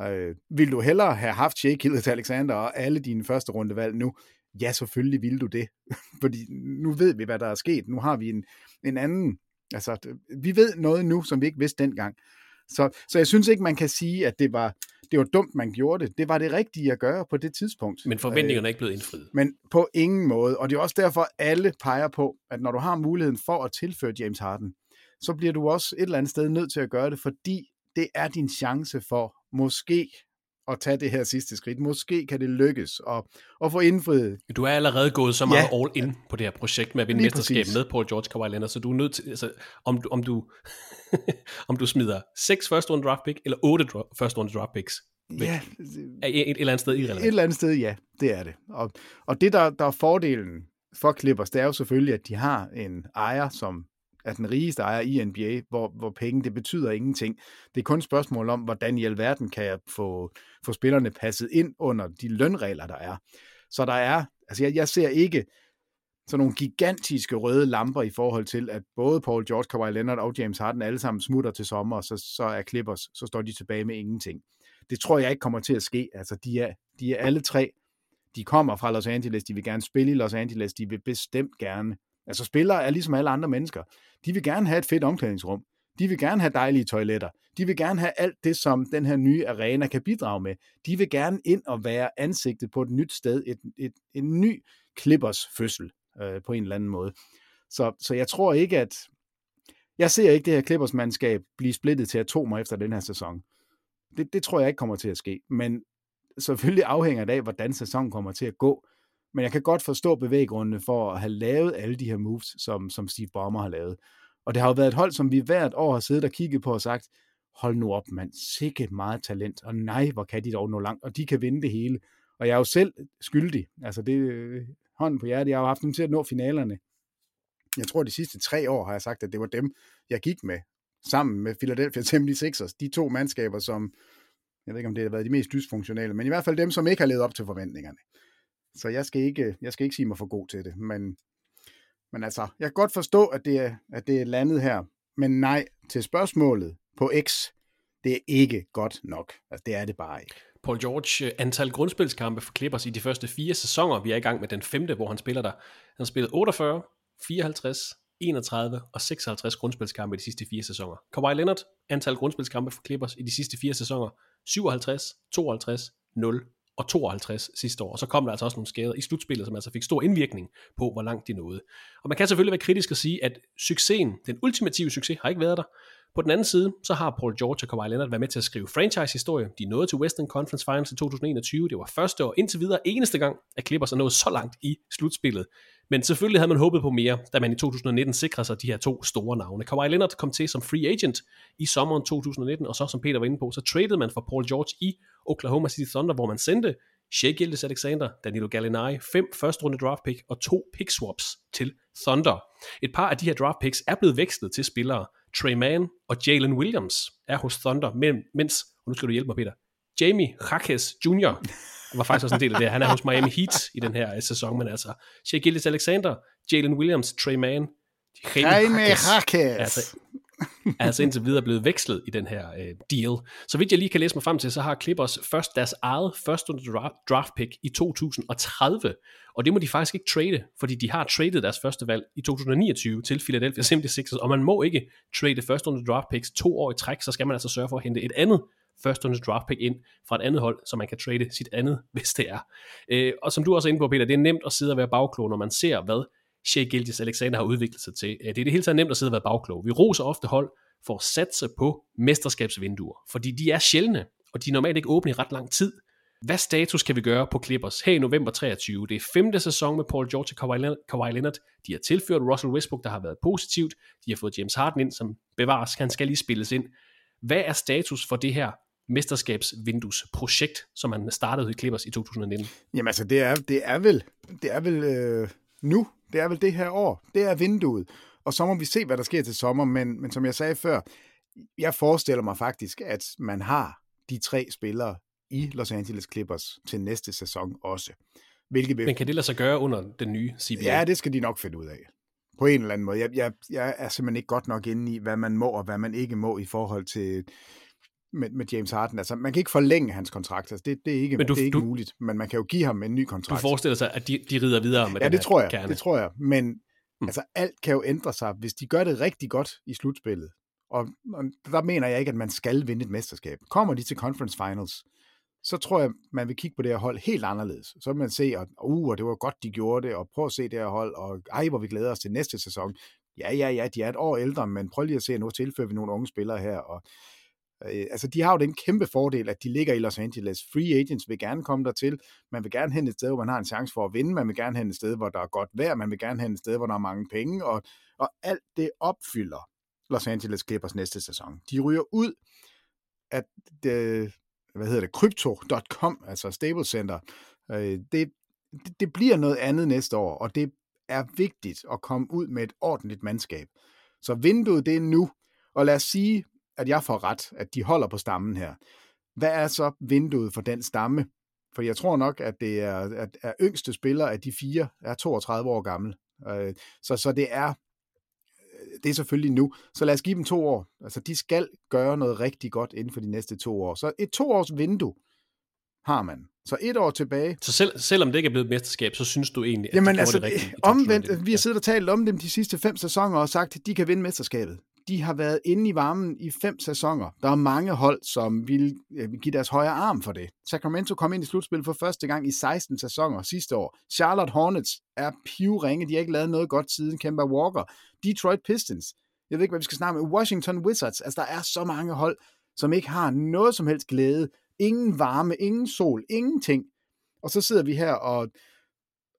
Øh, vil du hellere have haft Shea Gilles Alexander og alle dine første rundevalg nu? Ja, selvfølgelig vil du det. (laughs) Fordi nu ved vi, hvad der er sket. Nu har vi en, en anden... Altså, vi ved noget nu, som vi ikke vidste dengang. Så, så jeg synes ikke, man kan sige, at det var, det var dumt, man gjorde det. Det var det rigtige at gøre på det tidspunkt. Men forventningerne er ikke blevet indfriet. Men på ingen måde. Og det er også derfor, alle peger på, at når du har muligheden for at tilføre James Harden, så bliver du også et eller andet sted nødt til at gøre det, fordi det er din chance for måske at tage det her sidste skridt. Måske kan det lykkes at, at få indfriet. Du er allerede gået så meget ja. all in på det her projekt med at vinde mesterskab med Paul George Kawhi Leonard, så du er nødt til, altså, om du, om du, (laughs) om du smider seks første runde draft pick, eller otte første runde draft picks, Ja. Er et, et eller andet sted irrelevant. Et eller andet sted, ja, det er det. Og, og det, der, der er fordelen for Clippers, det er jo selvfølgelig, at de har en ejer, som er den rigeste ejer i NBA, hvor, hvor penge, det betyder ingenting. Det er kun et spørgsmål om, hvordan i alverden kan jeg få, få spillerne passet ind under de lønregler, der er. Så der er, altså jeg, jeg ser ikke sådan nogle gigantiske røde lamper i forhold til, at både Paul George, Kawhi Leonard og James Harden alle sammen smutter til sommer, og så, så er Clippers, så står de tilbage med ingenting. Det tror jeg ikke kommer til at ske. Altså, de er, de er alle tre, de kommer fra Los Angeles, de vil gerne spille i Los Angeles, de vil bestemt gerne Altså spillere er ligesom alle andre mennesker. De vil gerne have et fedt omklædningsrum. De vil gerne have dejlige toiletter. De vil gerne have alt det, som den her nye arena kan bidrage med. De vil gerne ind og være ansigtet på et nyt sted. Et, et, en ny Clippers fødsel øh, på en eller anden måde. Så, så jeg tror ikke, at... Jeg ser ikke det her Clippers-mandskab blive splittet til atomer efter den her sæson. Det, det tror jeg ikke kommer til at ske. Men selvfølgelig afhænger det af, hvordan sæsonen kommer til at gå. Men jeg kan godt forstå bevæggrundene for at have lavet alle de her moves, som, som Steve Ballmer har lavet. Og det har jo været et hold, som vi hvert år har siddet og kigget på og sagt, hold nu op mand, sikke meget talent, og nej, hvor kan de dog nå langt, og de kan vinde det hele. Og jeg er jo selv skyldig, altså det øh, hånden på hjertet, jeg har jo haft dem til at nå finalerne. Jeg tror, de sidste tre år har jeg sagt, at det var dem, jeg gik med, sammen med Philadelphia 76ers, de to mandskaber, som, jeg ved ikke om det har været de mest dysfunktionelle, men i hvert fald dem, som ikke har levet op til forventningerne. Så jeg skal ikke, jeg skal ikke sige mig for god til det. Men, men altså, jeg kan godt forstå, at det, er, at det er landet her. Men nej, til spørgsmålet på X, det er ikke godt nok. Altså, det er det bare ikke. Paul George, øh, antal grundspilskampe for Clippers i de første fire sæsoner. Vi er i gang med den femte, hvor han spiller der. Han har spillet 48, 54, 31 og 56 grundspilskampe i de sidste fire sæsoner. Kawhi Leonard, antal grundspilskampe for Clippers i de sidste fire sæsoner. 57, 52, 0 og 52 sidste år. Og så kom der altså også nogle skader i slutspillet, som altså fik stor indvirkning på, hvor langt de nåede. Og man kan selvfølgelig være kritisk og sige, at succesen, den ultimative succes, har ikke været der. På den anden side, så har Paul George og Kawhi Leonard været med til at skrive franchise-historie. De nåede til Western Conference Finals i 2021. Det var første og indtil videre eneste gang, at Clippers er nået så langt i slutspillet. Men selvfølgelig havde man håbet på mere, da man i 2019 sikrede sig de her to store navne. Kawhi Leonard kom til som free agent i sommeren 2019, og så som Peter var inde på, så traded man for Paul George i Oklahoma City Thunder, hvor man sendte Shea Gildes Alexander, Danilo Gallinari, fem første runde draft pick og to pick swaps til Thunder. Et par af de her draft picks er blevet vekslet til spillere. Trey Mann og Jalen Williams er hos Thunder, mens, og nu skal du hjælpe mig Peter, Jamie Jaques Jr. var faktisk også en del af det. Han er hos Miami Heat i den her sæson, men altså Shea Gildes Alexander, Jalen Williams, Trey Mann, Jaime Jaques. Altså, (laughs) er altså indtil videre blevet vekslet i den her øh, deal. Så vidt jeg lige kan læse mig frem til, så har Clippers først deres eget første draft pick i 2030, og det må de faktisk ikke trade, fordi de har traded deres første valg i 2029 til Philadelphia 76ers, og man må ikke trade første runde draft picks to år i træk, så skal man altså sørge for at hente et andet første runde draft pick ind fra et andet hold, så man kan trade sit andet, hvis det er. Øh, og som du også er inde på, Peter, det er nemt at sidde og være bagklog, når man ser, hvad Shea Gilgis Alexander har udviklet sig til. Det er det hele taget nemt at sidde og være bagklog. Vi roser ofte hold for at satse på mesterskabsvinduer, fordi de er sjældne, og de er normalt ikke åbne i ret lang tid. Hvad status kan vi gøre på Clippers her i november 23? Det er femte sæson med Paul George og Kawhi Leonard. Kawhi Leonard. De har tilført Russell Westbrook, der har været positivt. De har fået James Harden ind, som bevares. Han skal lige spilles ind. Hvad er status for det her mesterskabsvinduesprojekt, som man startede i Clippers i 2019? Jamen altså, det er, det er vel, det er vel øh, nu, det er vel det her år, det er vinduet. Og så må vi se, hvad der sker til sommer, men, men som jeg sagde før, jeg forestiller mig faktisk, at man har de tre spillere i Los Angeles Clippers til næste sæson også. Hvilket vil... Men kan det lade sig gøre under den nye CBA? Ja, det skal de nok finde ud af. På en eller anden måde. Jeg, jeg, jeg er simpelthen ikke godt nok inde i, hvad man må og hvad man ikke må i forhold til med, med James Harden. Altså, man kan ikke forlænge hans kontrakt. Altså, det, det er ikke, men du, det er ikke du, muligt, men man kan jo give ham en ny kontrakt. Du forestiller sig, at de, de rider videre med ja, den det tror jeg, kerne. det tror jeg. Men mm. altså, alt kan jo ændre sig, hvis de gør det rigtig godt i slutspillet. Og, og der mener jeg ikke, at man skal vinde et mesterskab. Kommer de til conference finals, så tror jeg, man vil kigge på det her hold helt anderledes. Så vil man se, at uh, det var godt, de gjorde det, og prøv at se det her hold, og ej, hvor vi glæder os til næste sæson. Ja, ja, ja, de er et år ældre, men prøv lige at se, at nu tilfører vi nogle unge spillere her, og Øh, altså, de har jo den kæmpe fordel, at de ligger i Los Angeles. Free agents vil gerne komme dertil. Man vil gerne hen et sted, hvor man har en chance for at vinde. Man vil gerne hen et sted, hvor der er godt vejr. Man vil gerne hen et sted, hvor der er mange penge. Og, og alt det opfylder Los Angeles Clippers næste sæson. De ryger ud at det, hvad hedder det, crypto.com, altså Stable Center. Øh, det, det bliver noget andet næste år, og det er vigtigt at komme ud med et ordentligt mandskab. Så vinduet det er nu, og lad os sige, at jeg får ret, at de holder på stammen her. Hvad er så vinduet for den stamme? For jeg tror nok, at det er, at er yngste spiller af de fire er 32 år gammel. Øh, så, så det er det er selvfølgelig nu. Så lad os give dem to år. Altså, de skal gøre noget rigtig godt inden for de næste to år. Så et to års vindue har man. Så et år tilbage. Så selv, selvom det ikke er blevet et mesterskab, så synes du egentlig, at Jamen, de altså, det rigtigt? Omvendt, vi har siddet og talt om dem de sidste fem sæsoner og sagt, at de kan vinde mesterskabet de har været inde i varmen i fem sæsoner. Der er mange hold, som vil øh, give deres højre arm for det. Sacramento kom ind i slutspillet for første gang i 16 sæsoner sidste år. Charlotte Hornets er pivringe. De har ikke lavet noget godt siden Kemba Walker. Detroit Pistons. Jeg ved ikke, hvad vi skal snakke med. Washington Wizards. Altså, der er så mange hold, som ikke har noget som helst glæde. Ingen varme, ingen sol, ingenting. Og så sidder vi her og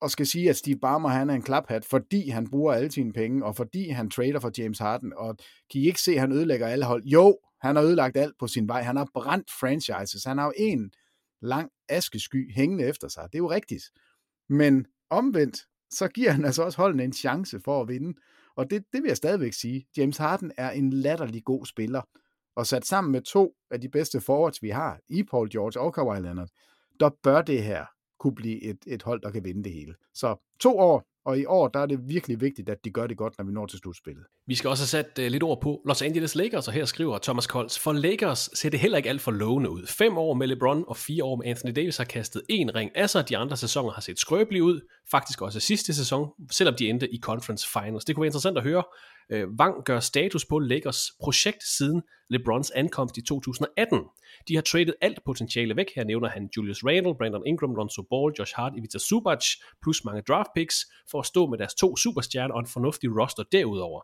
og skal sige, at Steve Ballmer han er en klaphat, fordi han bruger alle sine penge, og fordi han trader for James Harden, og kan I ikke se, at han ødelægger alle hold? Jo, han har ødelagt alt på sin vej. Han har brændt franchises. Han har jo en lang askesky hængende efter sig. Det er jo rigtigt. Men omvendt, så giver han altså også holdene en chance for at vinde. Og det, det vil jeg stadigvæk sige. James Harden er en latterlig god spiller. Og sat sammen med to af de bedste forwards, vi har, i Paul George og Kawhi Leonard, der bør det her kunne blive et, et hold, der kan vinde det hele. Så to år, og i år der er det virkelig vigtigt, at de gør det godt, når vi når til slutspillet. Vi skal også have sat uh, lidt ord på Los Angeles Lakers, og her skriver Thomas Kols, for Lakers ser det heller ikke alt for lovende ud. Fem år med LeBron og fire år med Anthony Davis har kastet en ring af sig. De andre sæsoner har set skrøbelige ud. Faktisk også sidste sæson, selvom de endte i Conference Finals. Det kunne være interessant at høre. Øh, Vang gør status på Lakers projekt siden LeBrons ankomst i 2018. De har traded alt potentiale væk. Her nævner han Julius Randle, Brandon Ingram, Lonzo Ball, Josh Hart, Ivica Subac, plus mange draft picks, for at stå med deres to superstjerner og en fornuftig roster derudover.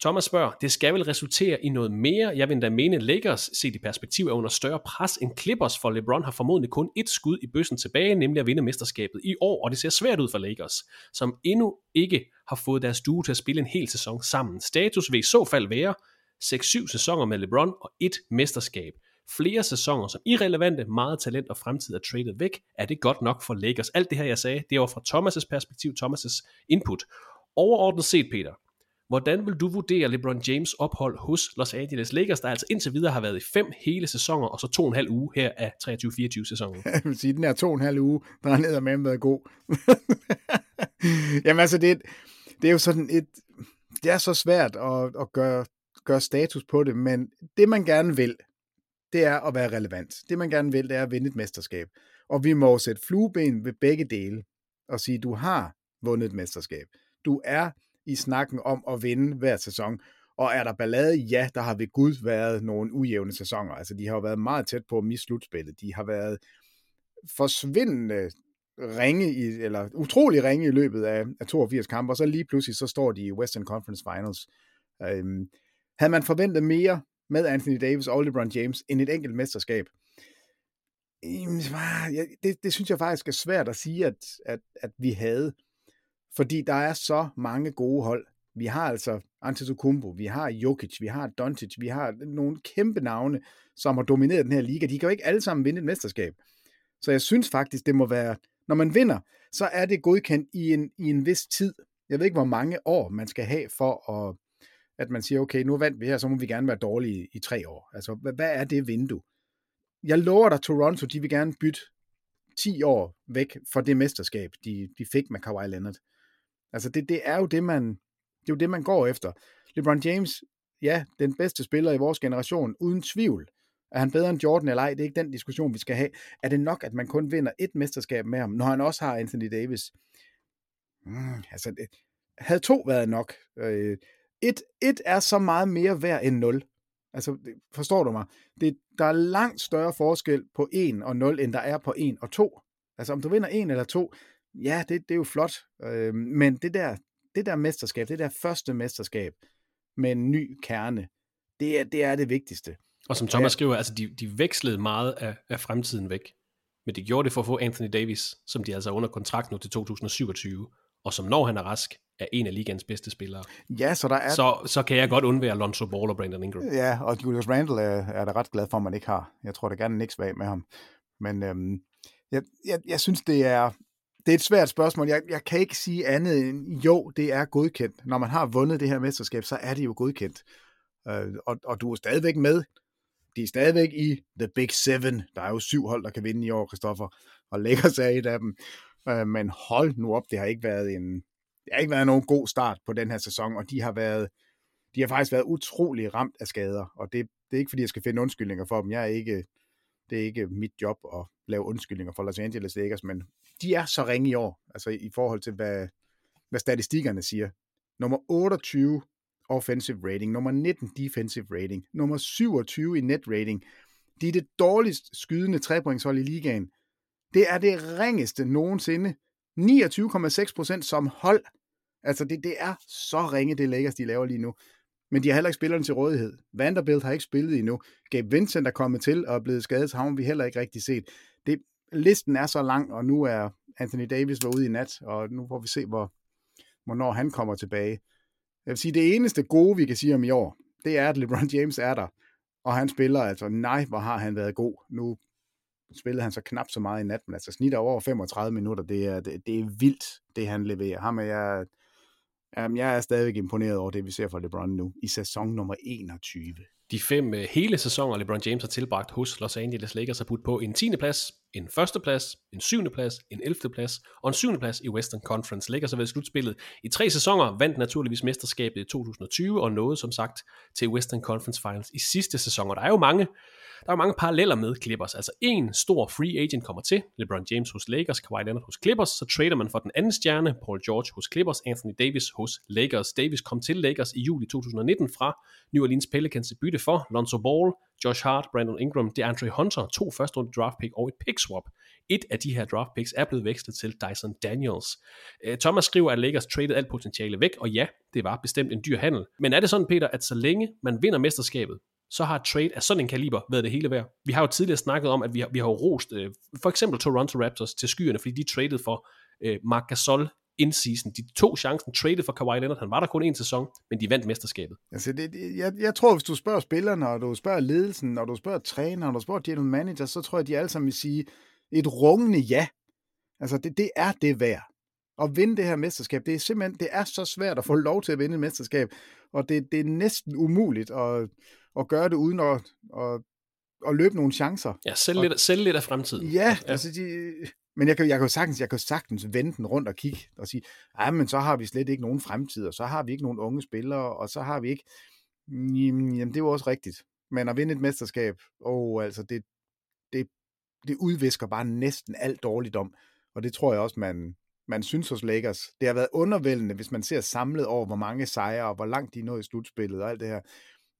Thomas spørger, det skal vel resultere i noget mere? Jeg vil endda mene, Lakers set i perspektiv er under større pres end Clippers, for LeBron har formodentlig kun et skud i bøssen tilbage, nemlig at vinde mesterskabet i år, og det ser svært ud for Lakers, som endnu ikke har fået deres duo til at spille en hel sæson sammen. Status vil i så fald være 6-7 sæsoner med LeBron og et mesterskab. Flere sæsoner som irrelevante, meget talent og fremtid er traded væk. Er det godt nok for Lakers? Alt det her, jeg sagde, det var fra Thomas' perspektiv, Thomas' input. Overordnet set, Peter, Hvordan vil du vurdere LeBron James ophold hos Los Angeles Lakers, der altså indtil videre har været i fem hele sæsoner, og så to og en halv uge her af 23-24 sæsonen? (laughs) Jeg vil sige, den her to og en halv uge, der har ned med været god. (laughs) Jamen altså, det, det er jo sådan et, det er så svært at, at gøre, gøre status på det, men det man gerne vil, det er at være relevant. Det man gerne vil, det er at vinde et mesterskab. Og vi må sætte flueben ved begge dele og sige, du har vundet et mesterskab. Du er i snakken om at vinde hver sæson. Og er der ballade? Ja, der har ved Gud været nogle ujævne sæsoner. Altså, de har jo været meget tæt på at miste slutspillet. De har været forsvindende ringe, i, eller utrolig ringe i løbet af, af 82 kampe, og så lige pludselig så står de i Western Conference Finals. Øhm, havde man forventet mere med Anthony Davis og LeBron James end et enkelt mesterskab? Det, det synes jeg faktisk er svært at sige, at, at, at vi havde. Fordi der er så mange gode hold. Vi har altså Antetokounmpo, vi har Jokic, vi har Doncic, vi har nogle kæmpe navne, som har domineret den her liga. De kan jo ikke alle sammen vinde et mesterskab. Så jeg synes faktisk, det må være, når man vinder, så er det godkendt i en, i en vis tid. Jeg ved ikke, hvor mange år man skal have for at, at man siger, okay, nu vandt vi her, så må vi gerne være dårlige i, i tre år. Altså, hvad, hvad er det vindue? Jeg lover dig, Toronto, de vil gerne bytte 10 år væk fra det mesterskab, de, de fik med Kawhi Leonard. Altså det, det er jo det, man, det er jo det, man går efter. LeBron James, ja, den bedste spiller i vores generation, uden tvivl. Er han bedre end Jordan eller ej? Det er ikke den diskussion, vi skal have. Er det nok, at man kun vinder et mesterskab med ham, når han også har Anthony Davis? Mm, altså, det, havde to været nok. Øh, et, et er så meget mere værd end 0. Altså, forstår du mig? Det, der er langt større forskel på 1 og 0, end der er på 1 og 2. Altså, om du vinder 1 eller 2, ja, det, det er jo flot, øh, men det der, det der mesterskab, det der første mesterskab med en ny kerne, det er det, er det vigtigste. Og som Thomas skriver, altså de, de vekslede meget af, af fremtiden væk, men de gjorde det for at få Anthony Davis, som de altså er under kontrakt nu til 2027, og som når han er rask, er en af ligands bedste spillere. Ja, så der er... Så, så kan jeg godt undvære Alonso Ball og Brandon Ingram. Ja, og Julius Randle er, er da ret glad for, at man ikke har. Jeg tror da gerne Knicks vag med ham. Men øhm, jeg, jeg, jeg synes, det er, det er et svært spørgsmål. Jeg, jeg kan ikke sige andet end, jo, det er godkendt. Når man har vundet det her mesterskab, så er det jo godkendt. Øh, og, og du er stadigvæk med. De er stadigvæk i The Big Seven. Der er jo syv hold, der kan vinde i år, Kristoffer. Og lægger sig et af dem. Øh, men hold nu op, det har ikke været en, det har ikke været nogen god start på den her sæson, og de har været, de har faktisk været utrolig ramt af skader, og det, det er ikke fordi, jeg skal finde undskyldninger for dem. Jeg er ikke, det er ikke mit job at lave undskyldninger for Los Angeles Lakers, men de er så ringe i år, altså i forhold til, hvad, hvad statistikkerne siger. Nummer 28 offensive rating, nummer 19 defensive rating, nummer 27 i net rating. De er det dårligst skydende trepointshold i ligaen. Det er det ringeste nogensinde. 29,6% som hold. Altså det, det er så ringe, det Lakers, de laver lige nu men de har heller ikke spillerne til rådighed. Vanderbilt har ikke spillet endnu. Gabe Vincent er kommet til og er blevet skadet, så har vi heller ikke rigtig set. Det, listen er så lang, og nu er Anthony Davis var ude i nat, og nu får vi se, hvor, hvornår han kommer tilbage. Jeg vil sige, det eneste gode, vi kan sige om i år, det er, at LeBron James er der, og han spiller altså, nej, hvor har han været god. Nu spillede han så knap så meget i nat, men altså snit over 35 minutter, det er, det, det er vildt, det han leverer. Ham er jeg Jamen, jeg er stadig imponeret over det, vi ser fra LeBron nu, i sæson nummer 21. De fem øh, hele sæsoner, LeBron James har tilbragt hos Los Angeles Lakers, har budt på en 10. plads, en første plads, en 7. plads, en 11. plads og en 7. plads i Western Conference. Lakers har været slutspillet i tre sæsoner, vandt naturligvis mesterskabet i 2020 og nåede som sagt til Western Conference Finals i sidste sæson. Og der er jo mange der er mange paralleller med Clippers. Altså en stor free agent kommer til, LeBron James hos Lakers, Kawhi Leonard hos Clippers, så trader man for den anden stjerne, Paul George hos Clippers, Anthony Davis hos Lakers. Davis kom til Lakers i juli 2019 fra New Orleans Pelicans i bytte for Lonzo Ball, Josh Hart, Brandon Ingram, DeAndre Hunter, to første runde draft pick og et pick swap. Et af de her draft picks er blevet vekslet til Dyson Daniels. Øh, Thomas skriver, at Lakers traded alt potentiale væk, og ja, det var bestemt en dyr handel. Men er det sådan, Peter, at så længe man vinder mesterskabet, så har trade af sådan en kaliber været det hele værd. Vi har jo tidligere snakket om, at vi har, vi har rost øh, for eksempel Toronto Raptors til skyerne, fordi de traded for øh, Marc Gasol in-season. De to chancen, traded for Kawhi Leonard. Han var der kun en sæson, men de vandt mesterskabet. Altså, det, det, jeg, jeg tror, hvis du spørger spillerne, og du spørger ledelsen, og du spørger træneren, og du spørger general manager, så tror jeg, de alle sammen vil sige et rungende ja. Altså, det, det er det værd. At vinde det her mesterskab, det er simpelthen, det er så svært at få lov til at vinde et mesterskab, og det, det er næsten umuligt at, at gøre det uden at, at, at løbe nogle chancer. Ja, selv, og, lidt, selv lidt af fremtiden. Ja, ja. altså de, men jeg kan, jeg kan sagtens, jeg kan sagtens vende den rundt og kigge og sige, ja, men så har vi slet ikke nogen fremtid, og så har vi ikke nogen unge spillere, og så har vi ikke, jamen, jamen det er jo også rigtigt. Men at vinde et mesterskab, og altså det, det, det udvisker bare næsten alt dårligt om, og det tror jeg også, man, man synes hos Lakers. Det har været undervældende, hvis man ser samlet over, hvor mange sejre, og hvor langt de nåede i slutspillet og alt det her.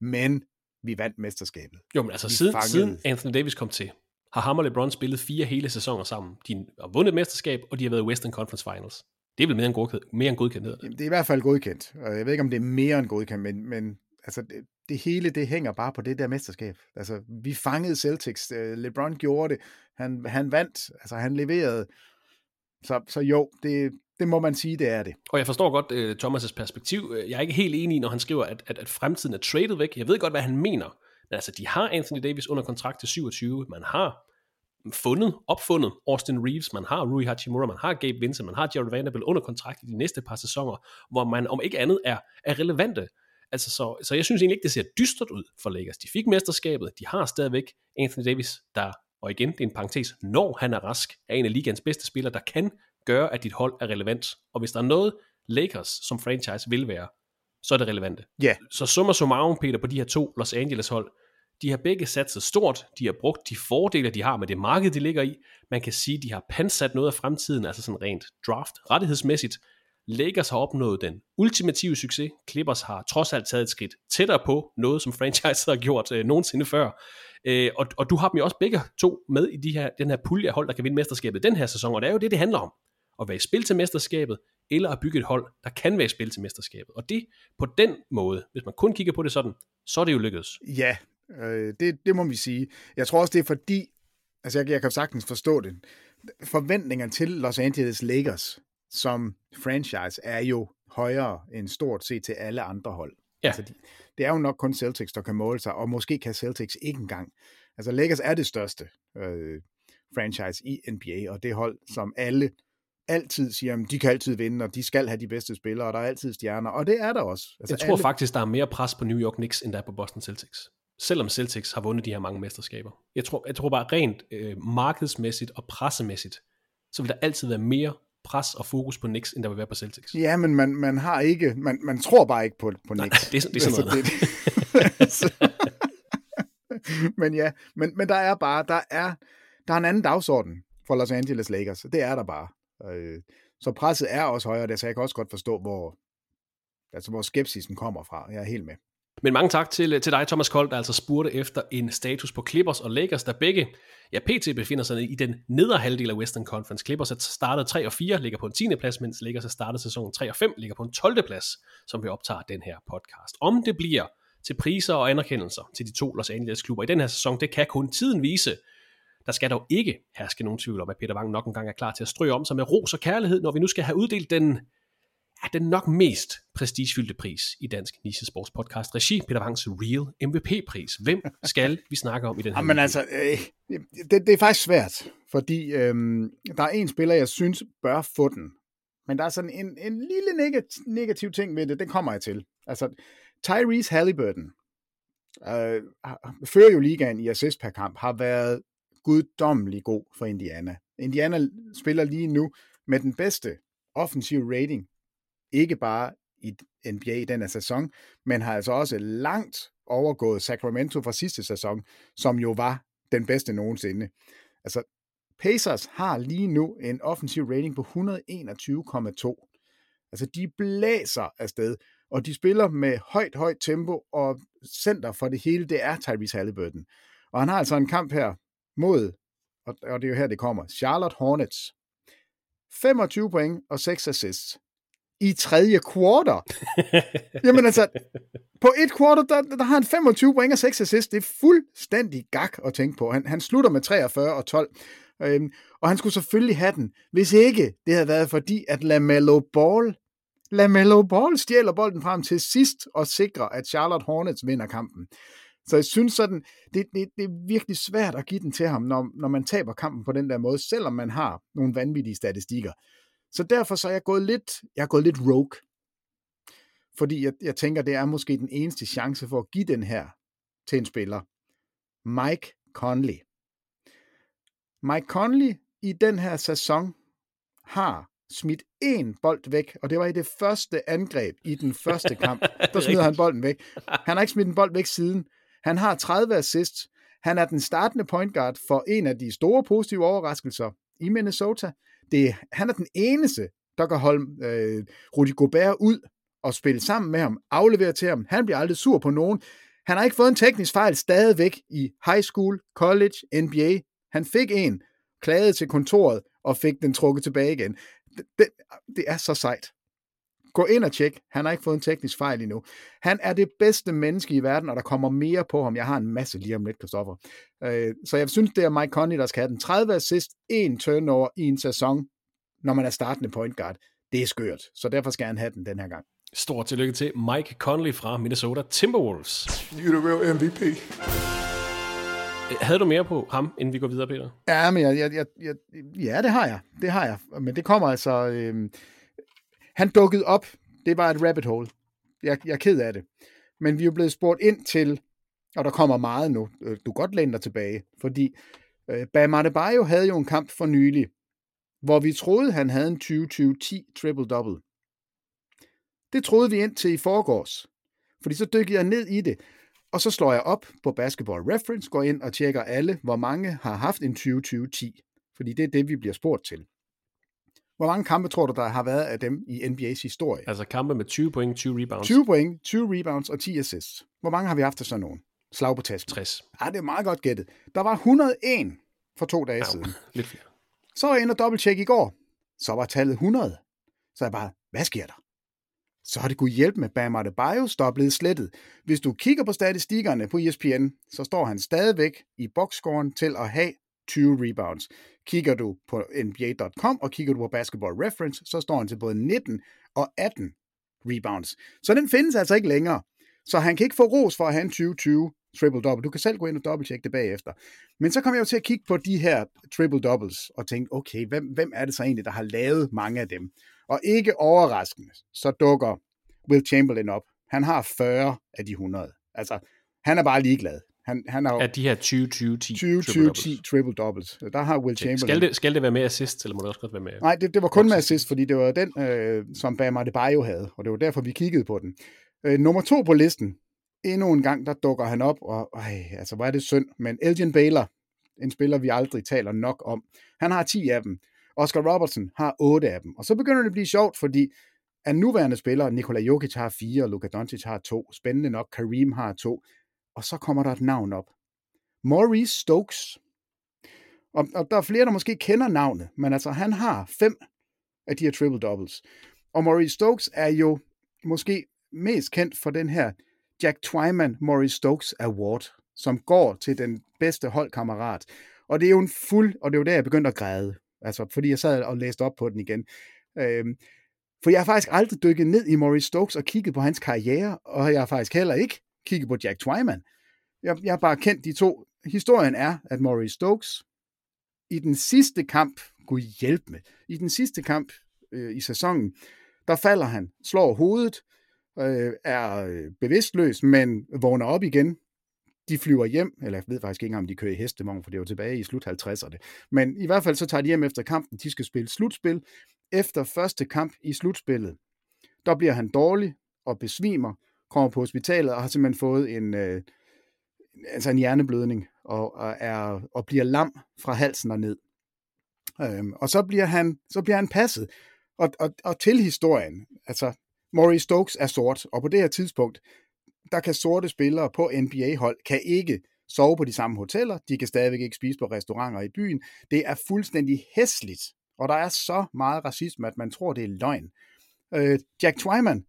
Men vi vandt mesterskabet. Jo, men altså siden, siden Anthony Davis kom til, har ham og LeBron spillet fire hele sæsoner sammen. De har vundet et mesterskab, og de har været i Western Conference Finals. Det er vel mere end, godkendt, mere end godkendt, Det er i hvert fald godkendt. Jeg ved ikke, om det er mere end godkendt, men, men altså, det, det hele, det hænger bare på det der mesterskab. Altså, vi fangede Celtics. Øh, LeBron gjorde det. Han, han vandt. Altså, han leverede. Så, så jo, det, det må man sige, det er det. Og jeg forstår godt uh, Thomas' perspektiv. Øh, jeg er ikke helt enig, når han skriver, at, at, at fremtiden er traded væk. Jeg ved godt, hvad han mener. Men altså, de har Anthony Davis under kontrakt til 27. Man har fundet, opfundet Austin Reeves, man har Rui Hachimura, man har Gabe Vincent, man har Jared Vanderbilt under kontrakt i de næste par sæsoner, hvor man om ikke andet er, er relevante. Altså, så, så jeg synes egentlig ikke, det ser dystert ud for Lakers. De fik mesterskabet, de har stadigvæk Anthony Davis, der, og igen, det er en parentes, når han er rask, er en af ligands bedste spillere, der kan gøre, at dit hold er relevant. Og hvis der er noget, Lakers som franchise vil være, så er det relevante. Yeah. Så summa summarum, Peter, på de her to Los Angeles hold, de har begge satset stort, de har brugt de fordele, de har med det marked, de ligger i. Man kan sige, de har pansat noget af fremtiden, altså sådan rent draft, rettighedsmæssigt. Lakers har opnået den ultimative succes. Clippers har trods alt taget et skridt tættere på noget, som franchise (laughs) har gjort øh, nogensinde før. Øh, og, og du har dem jo også begge to med i de her, den her pulje af hold, der kan vinde mesterskabet den her sæson, og det er jo det, det handler om. At være i spil til mesterskabet, eller at bygge et hold, der kan være i spil til mesterskabet. Og det på den måde, hvis man kun kigger på det sådan, så er det jo lykkedes. Ja, øh, det, det må vi sige. Jeg tror også, det er fordi, altså jeg, jeg kan sagtens forstå det, forventningerne til Los Angeles Lakers som franchise er jo højere end stort set til alle andre hold. Ja. Altså, de, det er jo nok kun Celtics, der kan måle sig, og måske kan Celtics ikke engang. Altså Lakers er det største øh, franchise i NBA, og det hold, som alle altid siger, at de kan altid vinde, og de skal have de bedste spillere, og der er altid stjerner, og det er der også. Altså, jeg tror alle... faktisk, der er mere pres på New York Knicks, end der er på Boston Celtics. Selvom Celtics har vundet de her mange mesterskaber. Jeg tror, jeg tror bare rent øh, markedsmæssigt og pressemæssigt, så vil der altid være mere pres og fokus på Knicks, end der vil være på Celtics. Ja, men man, man har ikke, man, man tror bare ikke på, på Knicks. Nej, det, er, det er sådan noget. Altså, det, (laughs) men ja, men, men der er bare, der er, der er en anden dagsorden for Los Angeles Lakers. Det er der bare. Øh, så presset er også højere, så jeg kan også godt forstå, hvor, altså, hvor skepsisen kommer fra. Jeg er helt med. Men mange tak til, øh, til dig, Thomas Kold, der altså spurgte efter en status på Clippers og Lakers, der begge, ja, PT befinder sig i den nedre halvdel af Western Conference. Clippers er startet 3 og 4, ligger på en 10. plads, mens Lakers er startet sæsonen 3 og 5, ligger på en 12. plads, som vi optager den her podcast. Om det bliver til priser og anerkendelser til de to Los Angeles klubber i den her sæson, det kan kun tiden vise. Der skal dog ikke herske nogen tvivl om, at Peter Wang nok engang er klar til at strø om sig med ros og kærlighed, når vi nu skal have uddelt den ja, den nok mest prestigefyldte pris i dansk nichesports podcast regi, Peter Wangs Real MVP-pris. Hvem skal vi snakke om i den her Men altså, øh, det, det er faktisk svært, fordi øh, der er en spiller, jeg synes bør få den. Men der er sådan en, en lille negativ, negativ ting ved det, den kommer jeg til. Altså, Tyrese Halliburton øh, fører jo ligaen i assist per kamp, har været guddommelig god for Indiana. Indiana spiller lige nu med den bedste offensive rating ikke bare i NBA i den her sæson, men har altså også langt overgået Sacramento fra sidste sæson, som jo var den bedste nogensinde. Altså, Pacers har lige nu en offensiv rating på 121,2. Altså, de blæser afsted, og de spiller med højt, højt tempo, og center for det hele, det er Tyrese Halliburton. Og han har altså en kamp her mod, og, og det er jo her, det kommer, Charlotte Hornets. 25 point og 6 assists i tredje kvartal. (laughs) Jamen altså, på et kvartal, der, der har han 25 point og 6 assists. Det er fuldstændig gak at tænke på. Han, han slutter med 43 og 12. Øhm, og han skulle selvfølgelig have den, hvis ikke det havde været fordi, at LaMelo Ball, LaMelo Ball stjæler bolden frem til sidst og sikrer, at Charlotte Hornets vinder kampen. Så jeg synes sådan, det, det, det er virkelig svært at give den til ham, når, når man taber kampen på den der måde, selvom man har nogle vanvittige statistikker. Så derfor så er jeg gået lidt, jeg er gået lidt rogue. Fordi jeg, jeg tænker, det er måske den eneste chance for at give den her til en spiller. Mike Conley. Mike Conley i den her sæson har smidt en bold væk, og det var i det første angreb i den første (laughs) kamp. Der smider han bolden væk. (laughs) Han har ikke smidt en bold væk siden. Han har 30 assists. Han er den startende point guard for en af de store positive overraskelser i Minnesota. Det, han er den eneste, der kan holde øh, Rudy Gobert ud og spille sammen med ham, aflevere til ham. Han bliver aldrig sur på nogen. Han har ikke fået en teknisk fejl stadigvæk i high school, college, NBA. Han fik en, klagede til kontoret og fik den trukket tilbage igen. Det, det, det er så sejt. Gå ind og tjek. Han har ikke fået en teknisk fejl endnu. Han er det bedste menneske i verden, og der kommer mere på ham. Jeg har en masse lige om lidt, Kristoffer. Øh, så jeg synes, det er Mike Conley, der skal have den 30 assist, en turnover i en sæson, når man er startende point guard. Det er skørt, så derfor skal han have den den her gang. Stort tillykke til Mike Conley fra Minnesota Timberwolves. You're the real MVP. Havde du mere på ham, inden vi går videre, Peter? Ja, men jeg, jeg, jeg, jeg, ja, det har jeg. Det har jeg. Men det kommer altså... Øh, han dukkede op. Det var et rabbit hole. Jeg, jeg er ked af det. Men vi er jo blevet spurgt ind til, og der kommer meget nu. Øh, du kan godt læne dig tilbage, fordi øh, Bam Adebayo havde jo en kamp for nylig, hvor vi troede, han havde en 20-20-10 triple-double. Det troede vi ind til i forgårs. Fordi så dykkede jeg ned i det, og så slår jeg op på Basketball Reference, går ind og tjekker alle, hvor mange har haft en 20-20-10. Fordi det er det, vi bliver spurgt til. Hvor mange kampe tror du, der har været af dem i NBA's historie? Altså kampe med 20 point, 20 rebounds. 20 point, 20 rebounds og 10 assists. Hvor mange har vi haft af sådan nogen? Slag på tasken. 60. Ja, det er meget godt gættet. Der var 101 for to dage Ja, siden. (laughs) lidt flere. Så var jeg inde og dobbelttjekke i går. Så var tallet 100. Så jeg bare, hvad sker der? Så har det kunne hjælpe med Bam Adebayos, der er blevet slettet. Hvis du kigger på statistikkerne på ESPN, så står han stadigvæk i boxscoren til at have 20 rebounds. Kigger du på NBA.com og kigger du på Basketball Reference, så står han til både 19 og 18 rebounds. Så den findes altså ikke længere. Så han kan ikke få ros for at have en 2020 triple-double. Du kan selv gå ind og dobbelttjekke det bagefter. Men så kom jeg jo til at kigge på de her triple-doubles og tænke, okay, hvem, hvem er det så egentlig, der har lavet mange af dem? Og ikke overraskende, så dukker Will Chamberlain op. Han har 40 af de 100. Altså, han er bare ligeglad. Han, han har Af de her 20-20-10 20-20-10 triple-doubles. Der har Will Chamberlain. Skal det, skal det være med assist, eller må det også godt være med? Nej, det, det var kun med assist, fordi det var den, øh, som Bam Adebayo havde, og det var derfor, vi kiggede på den. Øh, nummer to på listen, endnu en gang, der dukker han op, og ej, altså, hvor er det synd, men Elgin Baylor, en spiller, vi aldrig taler nok om, han har 10 af dem. Oscar Robertson har 8 af dem. Og så begynder det at blive sjovt, fordi af nuværende spillere, Nikola Jokic har 4, og Luka Doncic har 2. Spændende nok, Kareem har 2. Og så kommer der et navn op. Maurice Stokes. Og, og der er flere, der måske kender navnet, men altså han har fem af de her triple doubles. Og Maurice Stokes er jo måske mest kendt for den her Jack Twyman Maurice Stokes Award, som går til den bedste holdkammerat. Og det er jo en fuld, og det er jo der, jeg begyndte at græde. Altså, fordi jeg sad og læste op på den igen. Øhm, for jeg har faktisk aldrig dykket ned i Maurice Stokes og kigget på hans karriere, og jeg har faktisk heller ikke kigge på Jack Twyman. Jeg, jeg har bare kendt de to. Historien er, at Maurice Stokes i den sidste kamp, kunne hjælp med, i den sidste kamp øh, i sæsonen, der falder han, slår hovedet, øh, er øh, bevidstløs, men vågner op igen. De flyver hjem, eller jeg ved faktisk ikke engang, om de kører i hestevogn, for det var tilbage i slut 50'erne. Men i hvert fald så tager de hjem efter kampen. De skal spille slutspil. Efter første kamp i slutspillet, der bliver han dårlig og besvimer, kommer på hospitalet og har simpelthen fået en, øh, altså en hjerneblødning og, og, er, og bliver lam fra halsen og ned. Øhm, og så bliver han, så bliver han passet. Og, og, og til historien, altså Maurice Stokes er sort, og på det her tidspunkt, der kan sorte spillere på NBA-hold, kan ikke sove på de samme hoteller, de kan stadigvæk ikke spise på restauranter i byen. Det er fuldstændig hæsligt, og der er så meget racisme, at man tror, det er løgn. Øh, Jack Twyman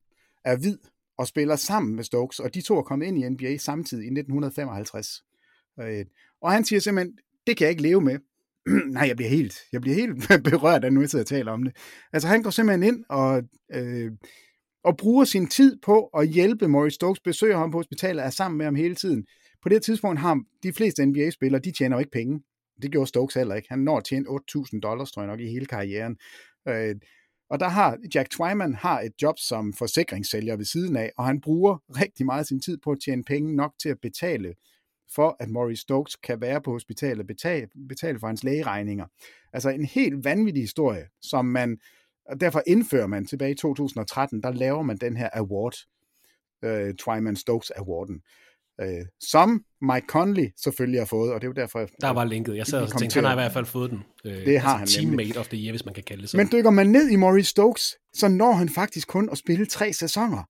er hvid og spiller sammen med Stokes, og de to er kommet ind i NBA samtidig i 1955. Øh, og han siger simpelthen, det kan jeg ikke leve med. (clears throat) Nej, jeg bliver helt, jeg bliver helt (laughs) berørt af nu, jeg sidder og taler om det. Altså han går simpelthen ind og, øh, og bruger sin tid på at hjælpe Maurice Stokes, besøger ham på hospitalet, er sammen med ham hele tiden. På det tidspunkt har de fleste NBA-spillere, de tjener jo ikke penge. Det gjorde Stokes heller ikke. Han når at tjene 8.000 dollars, tror jeg nok, i hele karrieren. Øh, og der har Jack Twyman har et job som forsikringssælger ved siden af, og han bruger rigtig meget af sin tid på at tjene penge nok til at betale for, at Maurice Stokes kan være på hospitalet og betale, betale for hans lægeregninger. Altså en helt vanvittig historie, som man, og derfor indfører man tilbage i 2013, der laver man den her award, øh, Twyman Stokes Awarden øh, som Mike Conley selvfølgelig har fået, og det er jo derfor... Der var linket. Jeg sad og tænkte, han har i hvert fald fået den. Øh, det har altså han Teammate nemlig. of the year, hvis man kan kalde det sådan. Men dykker man ned i Maurice Stokes, så når han faktisk kun at spille tre sæsoner.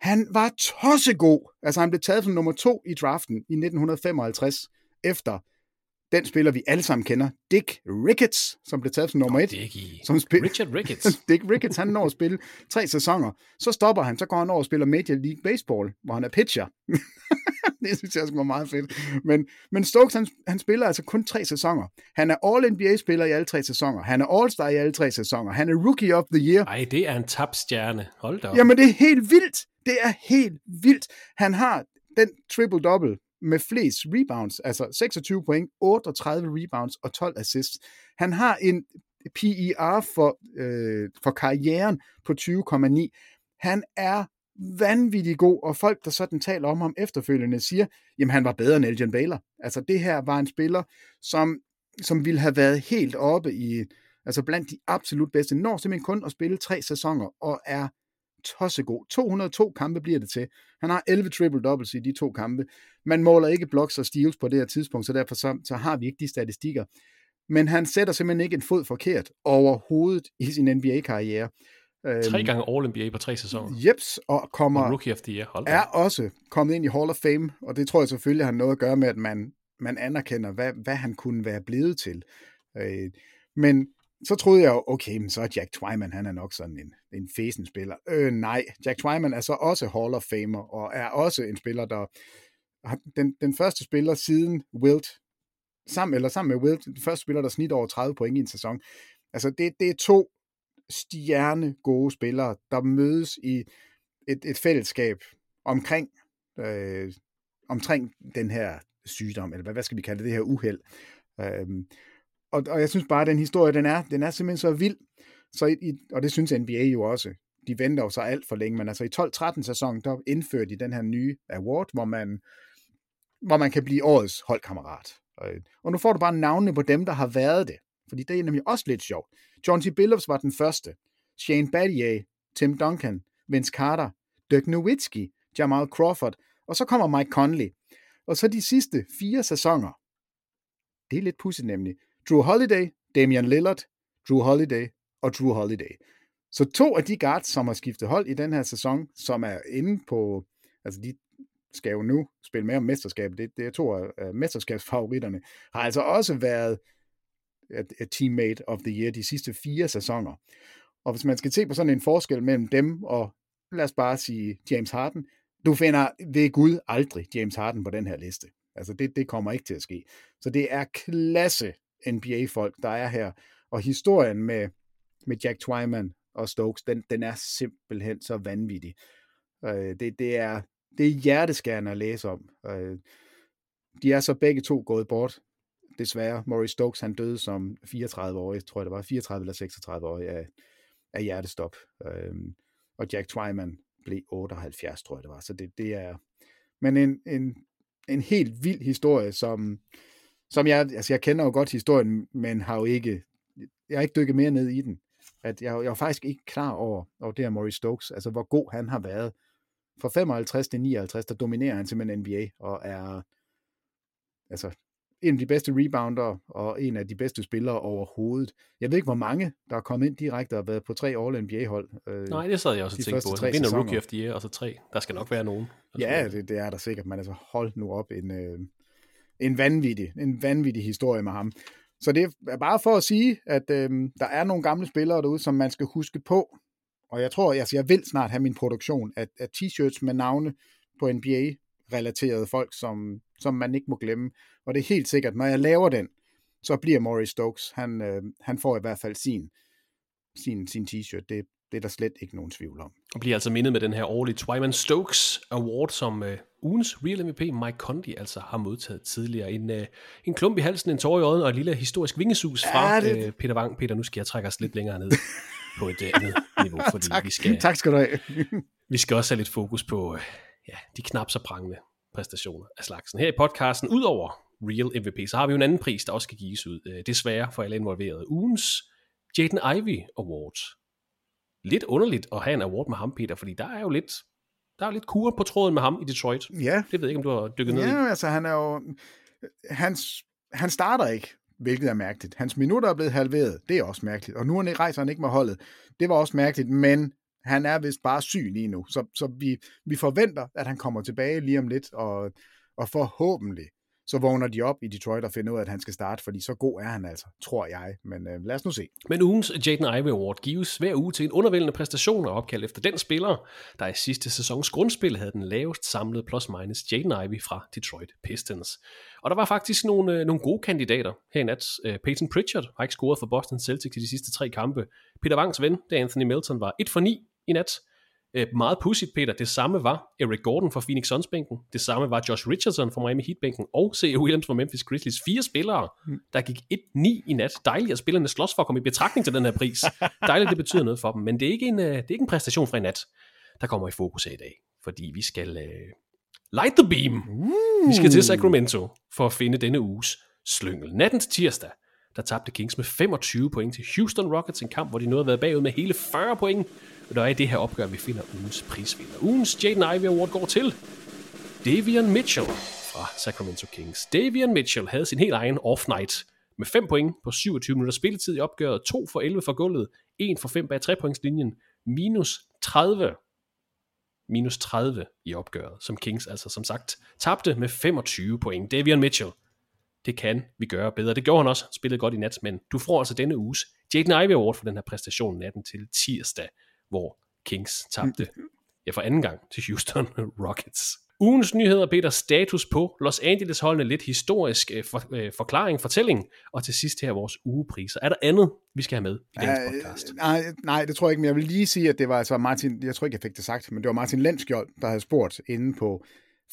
Han var tossegod. Altså han blev taget som nummer to i draften i 1955, efter den spiller, vi alle sammen kender, Dick Ricketts, som blev taget som nummer et. Som spil- Richard Ricketts. (laughs) Dick Ricketts, han når at spille tre sæsoner. Så stopper han, så går han over og spiller Major League Baseball, hvor han er pitcher. (laughs) det synes jeg var meget fedt. Men, men Stokes, han, han spiller altså kun tre sæsoner. Han er All-NBA-spiller i alle tre sæsoner. Han er All-Star i alle tre sæsoner. Han er Rookie of the Year. Ej, det er en tabstjerne. Hold da op. Jamen, det er helt vildt. Det er helt vildt. Han har den triple-double med flest rebounds, altså 26 point, 38 rebounds og 12 assists. Han har en PER for, øh, for karrieren på 20,9. Han er vanvittig god, og folk, der sådan taler om ham efterfølgende, siger, jamen han var bedre end Elgin Baylor. Altså det her var en spiller, som, som ville have været helt oppe i, altså blandt de absolut bedste, når simpelthen kun at spille tre sæsoner, og er tossegod. 202 kampe bliver det til. Han har 11 triple-doubles i de to kampe. Man måler ikke blocks og steals på det her tidspunkt, så derfor så, så har vi ikke de statistikker. Men han sætter simpelthen ikke en fod forkert overhovedet i sin NBA-karriere. Tre gange All-NBA på tre sæsoner. Jeps, og kommer, og Rookie of the Year. Hold er også kommet ind i Hall of Fame, og det tror jeg selvfølgelig har noget at gøre med, at man, man anerkender, hvad, hvad han kunne være blevet til. Øh, men så troede jeg jo, okay, men så er Jack Twyman, han er nok sådan en, en fesen spiller. Øh, nej, Jack Twyman er så også Hall of Famer, og er også en spiller, der den, den første spiller siden Wilt, sammen, eller sammen med Wilt, den første spiller, der snit over 30 point i en sæson. Altså, det, det er to stjerne gode spillere, der mødes i et, et fællesskab omkring, øh, omkring den her sygdom, eller hvad, hvad skal vi kalde det, det her uheld. Øh, og, og jeg synes bare, at den historie, den er, den er simpelthen så vild, så i, og det synes NBA jo også. De venter jo så alt for længe, men altså i 12-13 sæsonen, der indførte de den her nye award, hvor man, hvor man kan blive årets holdkammerat. Og nu får du bare navnene på dem, der har været det. Fordi det er nemlig også lidt sjovt. John T. Billups var den første. Shane Battier, Tim Duncan, Vince Carter, Dirk Nowitzki, Jamal Crawford, og så kommer Mike Conley. Og så de sidste fire sæsoner. Det er lidt pudsigt nemlig. Drew Holiday, Damian Lillard, Drew Holiday og Drew Holiday. Så to af de guards, som har skiftet hold i den her sæson, som er inde på, altså de skal jo nu spille med om mesterskabet, det, det er to af mesterskabsfavoritterne, har altså også været et teammate of the year de sidste fire sæsoner. Og hvis man skal se på sådan en forskel mellem dem og, lad os bare sige, James Harden, du finder ved Gud aldrig James Harden på den her liste. Altså det, det kommer ikke til at ske. Så det er klasse NBA-folk, der er her. Og historien med, med Jack Twyman og Stokes, den, den er simpelthen så vanvittig. Øh, det, det, er, det er hjerteskærende at læse om. Øh, de er så begge to gået bort desværre. Maurice Stokes, han døde som 34-årig, tror jeg det var, 34 eller 36 årig af, af hjertestop. Øhm, og Jack Twyman blev 78, tror jeg det var. Så det, det er, men en, en, en helt vild historie, som, som jeg, altså jeg kender jo godt historien, men har jo ikke, jeg har ikke dykket mere ned i den. At jeg, jeg var faktisk ikke klar over, over det her Maurice Stokes, altså hvor god han har været fra 55 til 59, der dominerer han simpelthen NBA, og er altså en af de bedste rebounder, og en af de bedste spillere overhovedet. Jeg ved ikke, hvor mange, der er kommet ind direkte og har været på tre All-NBA-hold. Øh, Nej, det sad jeg også og tænkte på. Så vinder sæsoner. Rookie of the Year, og så tre. Der skal nok være nogen. Ja, det, det er der sikkert, men altså hold nu op en, øh, en vanvittig, en vanvittig historie med ham. Så det er bare for at sige, at øh, der er nogle gamle spillere derude, som man skal huske på. Og jeg tror, altså, jeg vil snart have min produktion af, af t-shirts med navne på NBA-relaterede folk, som, som man ikke må glemme. Og det er helt sikkert, når jeg laver den, så bliver Maurice Stokes, han, øh, han får i hvert fald sin, sin, sin t-shirt. Det, det er der slet ikke nogen tvivl om. Og bliver altså mindet med den her årlige Twyman Stokes Award, som uh, ugens Real MVP Mike Conti altså har modtaget tidligere. En, uh, en klump i halsen, en tår i øjet og et lille historisk vingesus fra det... uh, Peter Wang. Peter, nu skal jeg trække os lidt længere ned (laughs) på et uh, andet niveau, fordi tak. vi skal, tak skal du have. (laughs) vi skal også have lidt fokus på uh, ja, de knap så prangende præstationer af slagsen. Her i podcasten, udover Real MVP, så har vi jo en anden pris, der også skal gives ud. Uh, desværre for alle involverede. Ugens Jaden Ivey Award lidt underligt at have en award med ham, Peter, fordi der er jo lidt, der er lidt kur på tråden med ham i Detroit. Ja. Det ved jeg ikke, om du har dykket ja, ned i. Ja, altså han er jo... Hans, han starter ikke, hvilket er mærkeligt. Hans minutter er blevet halveret, det er også mærkeligt. Og nu rejser han ikke med holdet. Det var også mærkeligt, men han er vist bare syg lige nu. Så, så vi, vi forventer, at han kommer tilbage lige om lidt, og, og forhåbentlig så vågner de op i Detroit og finder ud af, at han skal starte, fordi så god er han altså, tror jeg. Men øh, lad os nu se. Men ugens Jaden Ivey Award gives hver uge til en undervældende præstation og opkald efter den spiller, der i sidste sæsons grundspil havde den lavest samlede plus-minus Jaden Ivey fra Detroit Pistons. Og der var faktisk nogle, øh, nogle gode kandidater her i nat. Øh, Peyton Pritchard har ikke scoret for Boston Celtics i de sidste tre kampe. Peter Wangs ven, det Anthony Melton, var 1 for 9 i nat. Øh, meget pudsigt, Peter. Det samme var Eric Gordon fra Phoenix Suns-bænken. Det samme var Josh Richardson fra Miami Heat-bænken. Og C.A. Williams fra Memphis Grizzlies. Fire spillere, mm. der gik 1-9 i nat. Dejligt, at spillerne slås for at komme i betragtning til den her pris. (laughs) Dejligt, det betyder noget for dem. Men det er ikke en, øh, det er ikke en præstation fra i nat, der kommer i fokus af i dag. Fordi vi skal uh, light the beam. Uh. Vi skal til Sacramento for at finde denne uges slyngel. Natten til tirsdag, der tabte Kings med 25 point til Houston Rockets, en kamp, hvor de nåede at være bagud med hele 40 point. Og der er i det her opgør, vi finder ugens prisvinder. Ugens Jaden Ivey Award går til Davian Mitchell fra Sacramento Kings. Davian Mitchell havde sin helt egen off-night med 5 point på 27 minutter spilletid i opgøret, 2 for 11 for gulvet, 1 for 5 bag 3-pointslinjen, minus 30 minus 30 i opgøret, som Kings altså som sagt tabte med 25 point. Davian Mitchell, det kan vi gøre bedre. Det gjorde han også, spillede godt i nat, men du får altså denne uges Jaden Ivey Award for den her præstation natten til tirsdag hvor Kings tabte ja, for anden gang til Houston (laughs) Rockets. Ugens nyheder, Peter, status på Los Angeles-holdene, lidt historisk øh, for, øh, forklaring, fortælling, og til sidst her vores ugepriser. Er der andet, vi skal have med i dagens uh, podcast? Nej, nej, det tror jeg ikke, men jeg vil lige sige, at det var altså Martin, jeg tror ikke, jeg fik det sagt, men det var Martin Lenskjold, der havde spurgt inde på,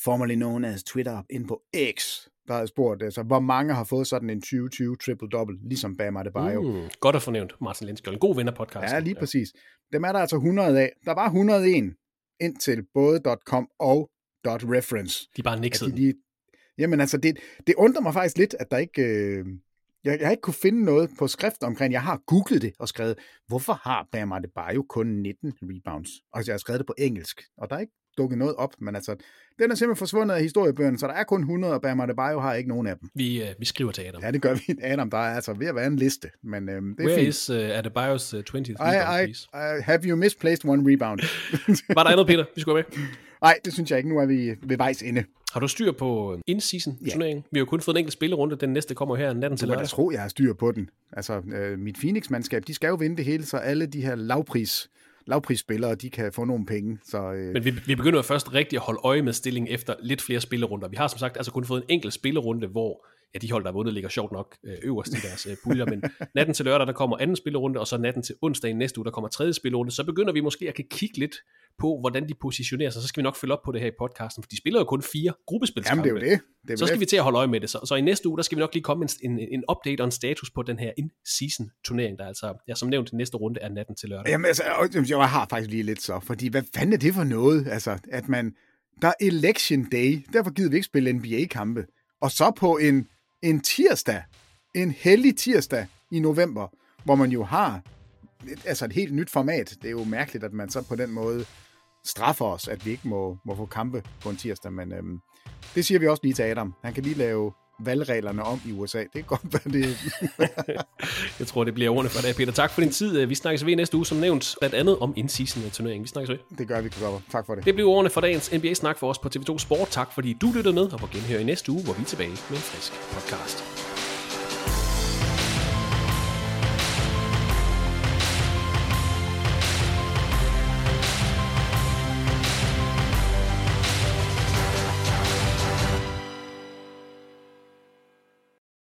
formerly known as Twitter, inde på X, der havde spurgt, altså, hvor mange har fået sådan en 2020 triple-double, ligesom Bam Adebayo. Mm, godt at fornævnt, Martin Lenskjold. En god ven af podcasten. Ja, lige præcis. Dem er der altså 100 af. Der var 101 indtil både .com og .reference. De bare nikset. De, de, jamen altså, det, det undrer mig faktisk lidt, at der ikke... Øh, jeg, jeg har ikke kunne finde noget på skrift omkring, jeg har googlet det og skrevet, hvorfor har Bam Adebayo kun 19 rebounds? Og jeg har skrevet det på engelsk, og der er ikke dukket noget op, men altså, den er simpelthen forsvundet af historiebøgerne, så der er kun 100, og Bam Adebayo har ikke nogen af dem. Vi, uh, vi skriver til Adam. Ja, det gør vi. Adam, der er altså ved at være en liste, men uh, det er Where fint. is uh, Adebayo's uh, 20th rebound, I, I, I, have you misplaced one rebound? (laughs) Var der andet, Peter, vi skulle med? Nej, det synes jeg ikke. Nu er vi ved vejs ende. Har du styr på in-season turneringen? Ja. Vi har jo kun fået en enkelt spillerunde. Den næste kommer her natten til lørdag. Jeg tror, jeg har styr på den. Altså, øh, mit Phoenix-mandskab, de skal jo vinde det hele, så alle de her lavpris lavprisspillere, de kan få nogle penge. Så, øh... Men vi, vi begynder først rigtig at holde øje med stillingen efter lidt flere spillerunder. Vi har som sagt altså kun fået en enkelt spillerunde, hvor ja, de hold, der har vundet, ligger sjovt nok øh, øverst i deres øh, puljer, men (laughs) natten til lørdag, der kommer anden spillerunde, og så natten til onsdag næste uge, der kommer tredje spillerunde, så begynder vi måske at kan kigge lidt på, hvordan de positionerer sig. Så skal vi nok følge op på det her i podcasten, for de spiller jo kun fire gruppespilskampe. Jamen, det er jo det. det er så skal det. vi til at holde øje med det. Så, så i næste uge, der skal vi nok lige komme en, en, en update og en status på den her in-season turnering, der altså, ja, som nævnt, næste runde er natten til lørdag. Jamen, altså, jeg har faktisk lige lidt så, fordi hvad fanden er det for noget? Altså, at man, der er election day, derfor gider vi ikke spille NBA-kampe. Og så på en, en tirsdag, en hellig tirsdag i november, hvor man jo har altså et helt nyt format. Det er jo mærkeligt, at man så på den måde straffer os, at vi ikke må, må få kampe på en tirsdag, men øhm, det siger vi også lige til Adam. Han kan lige lave valgreglerne om i USA. Det kan godt være det. (laughs) jeg tror, det bliver ordene for dig, Peter. Tak for din tid. Vi snakkes ved næste uge, som nævnt, blandt andet om indseason turneringen. Vi snakkes ved. Det gør vi, Kristoffer. Tak for det. Det bliver ordene for dagens NBA-snak for os på TV2 Sport. Tak fordi du lyttede med, og på genhør i næste uge, hvor vi er tilbage med en frisk podcast.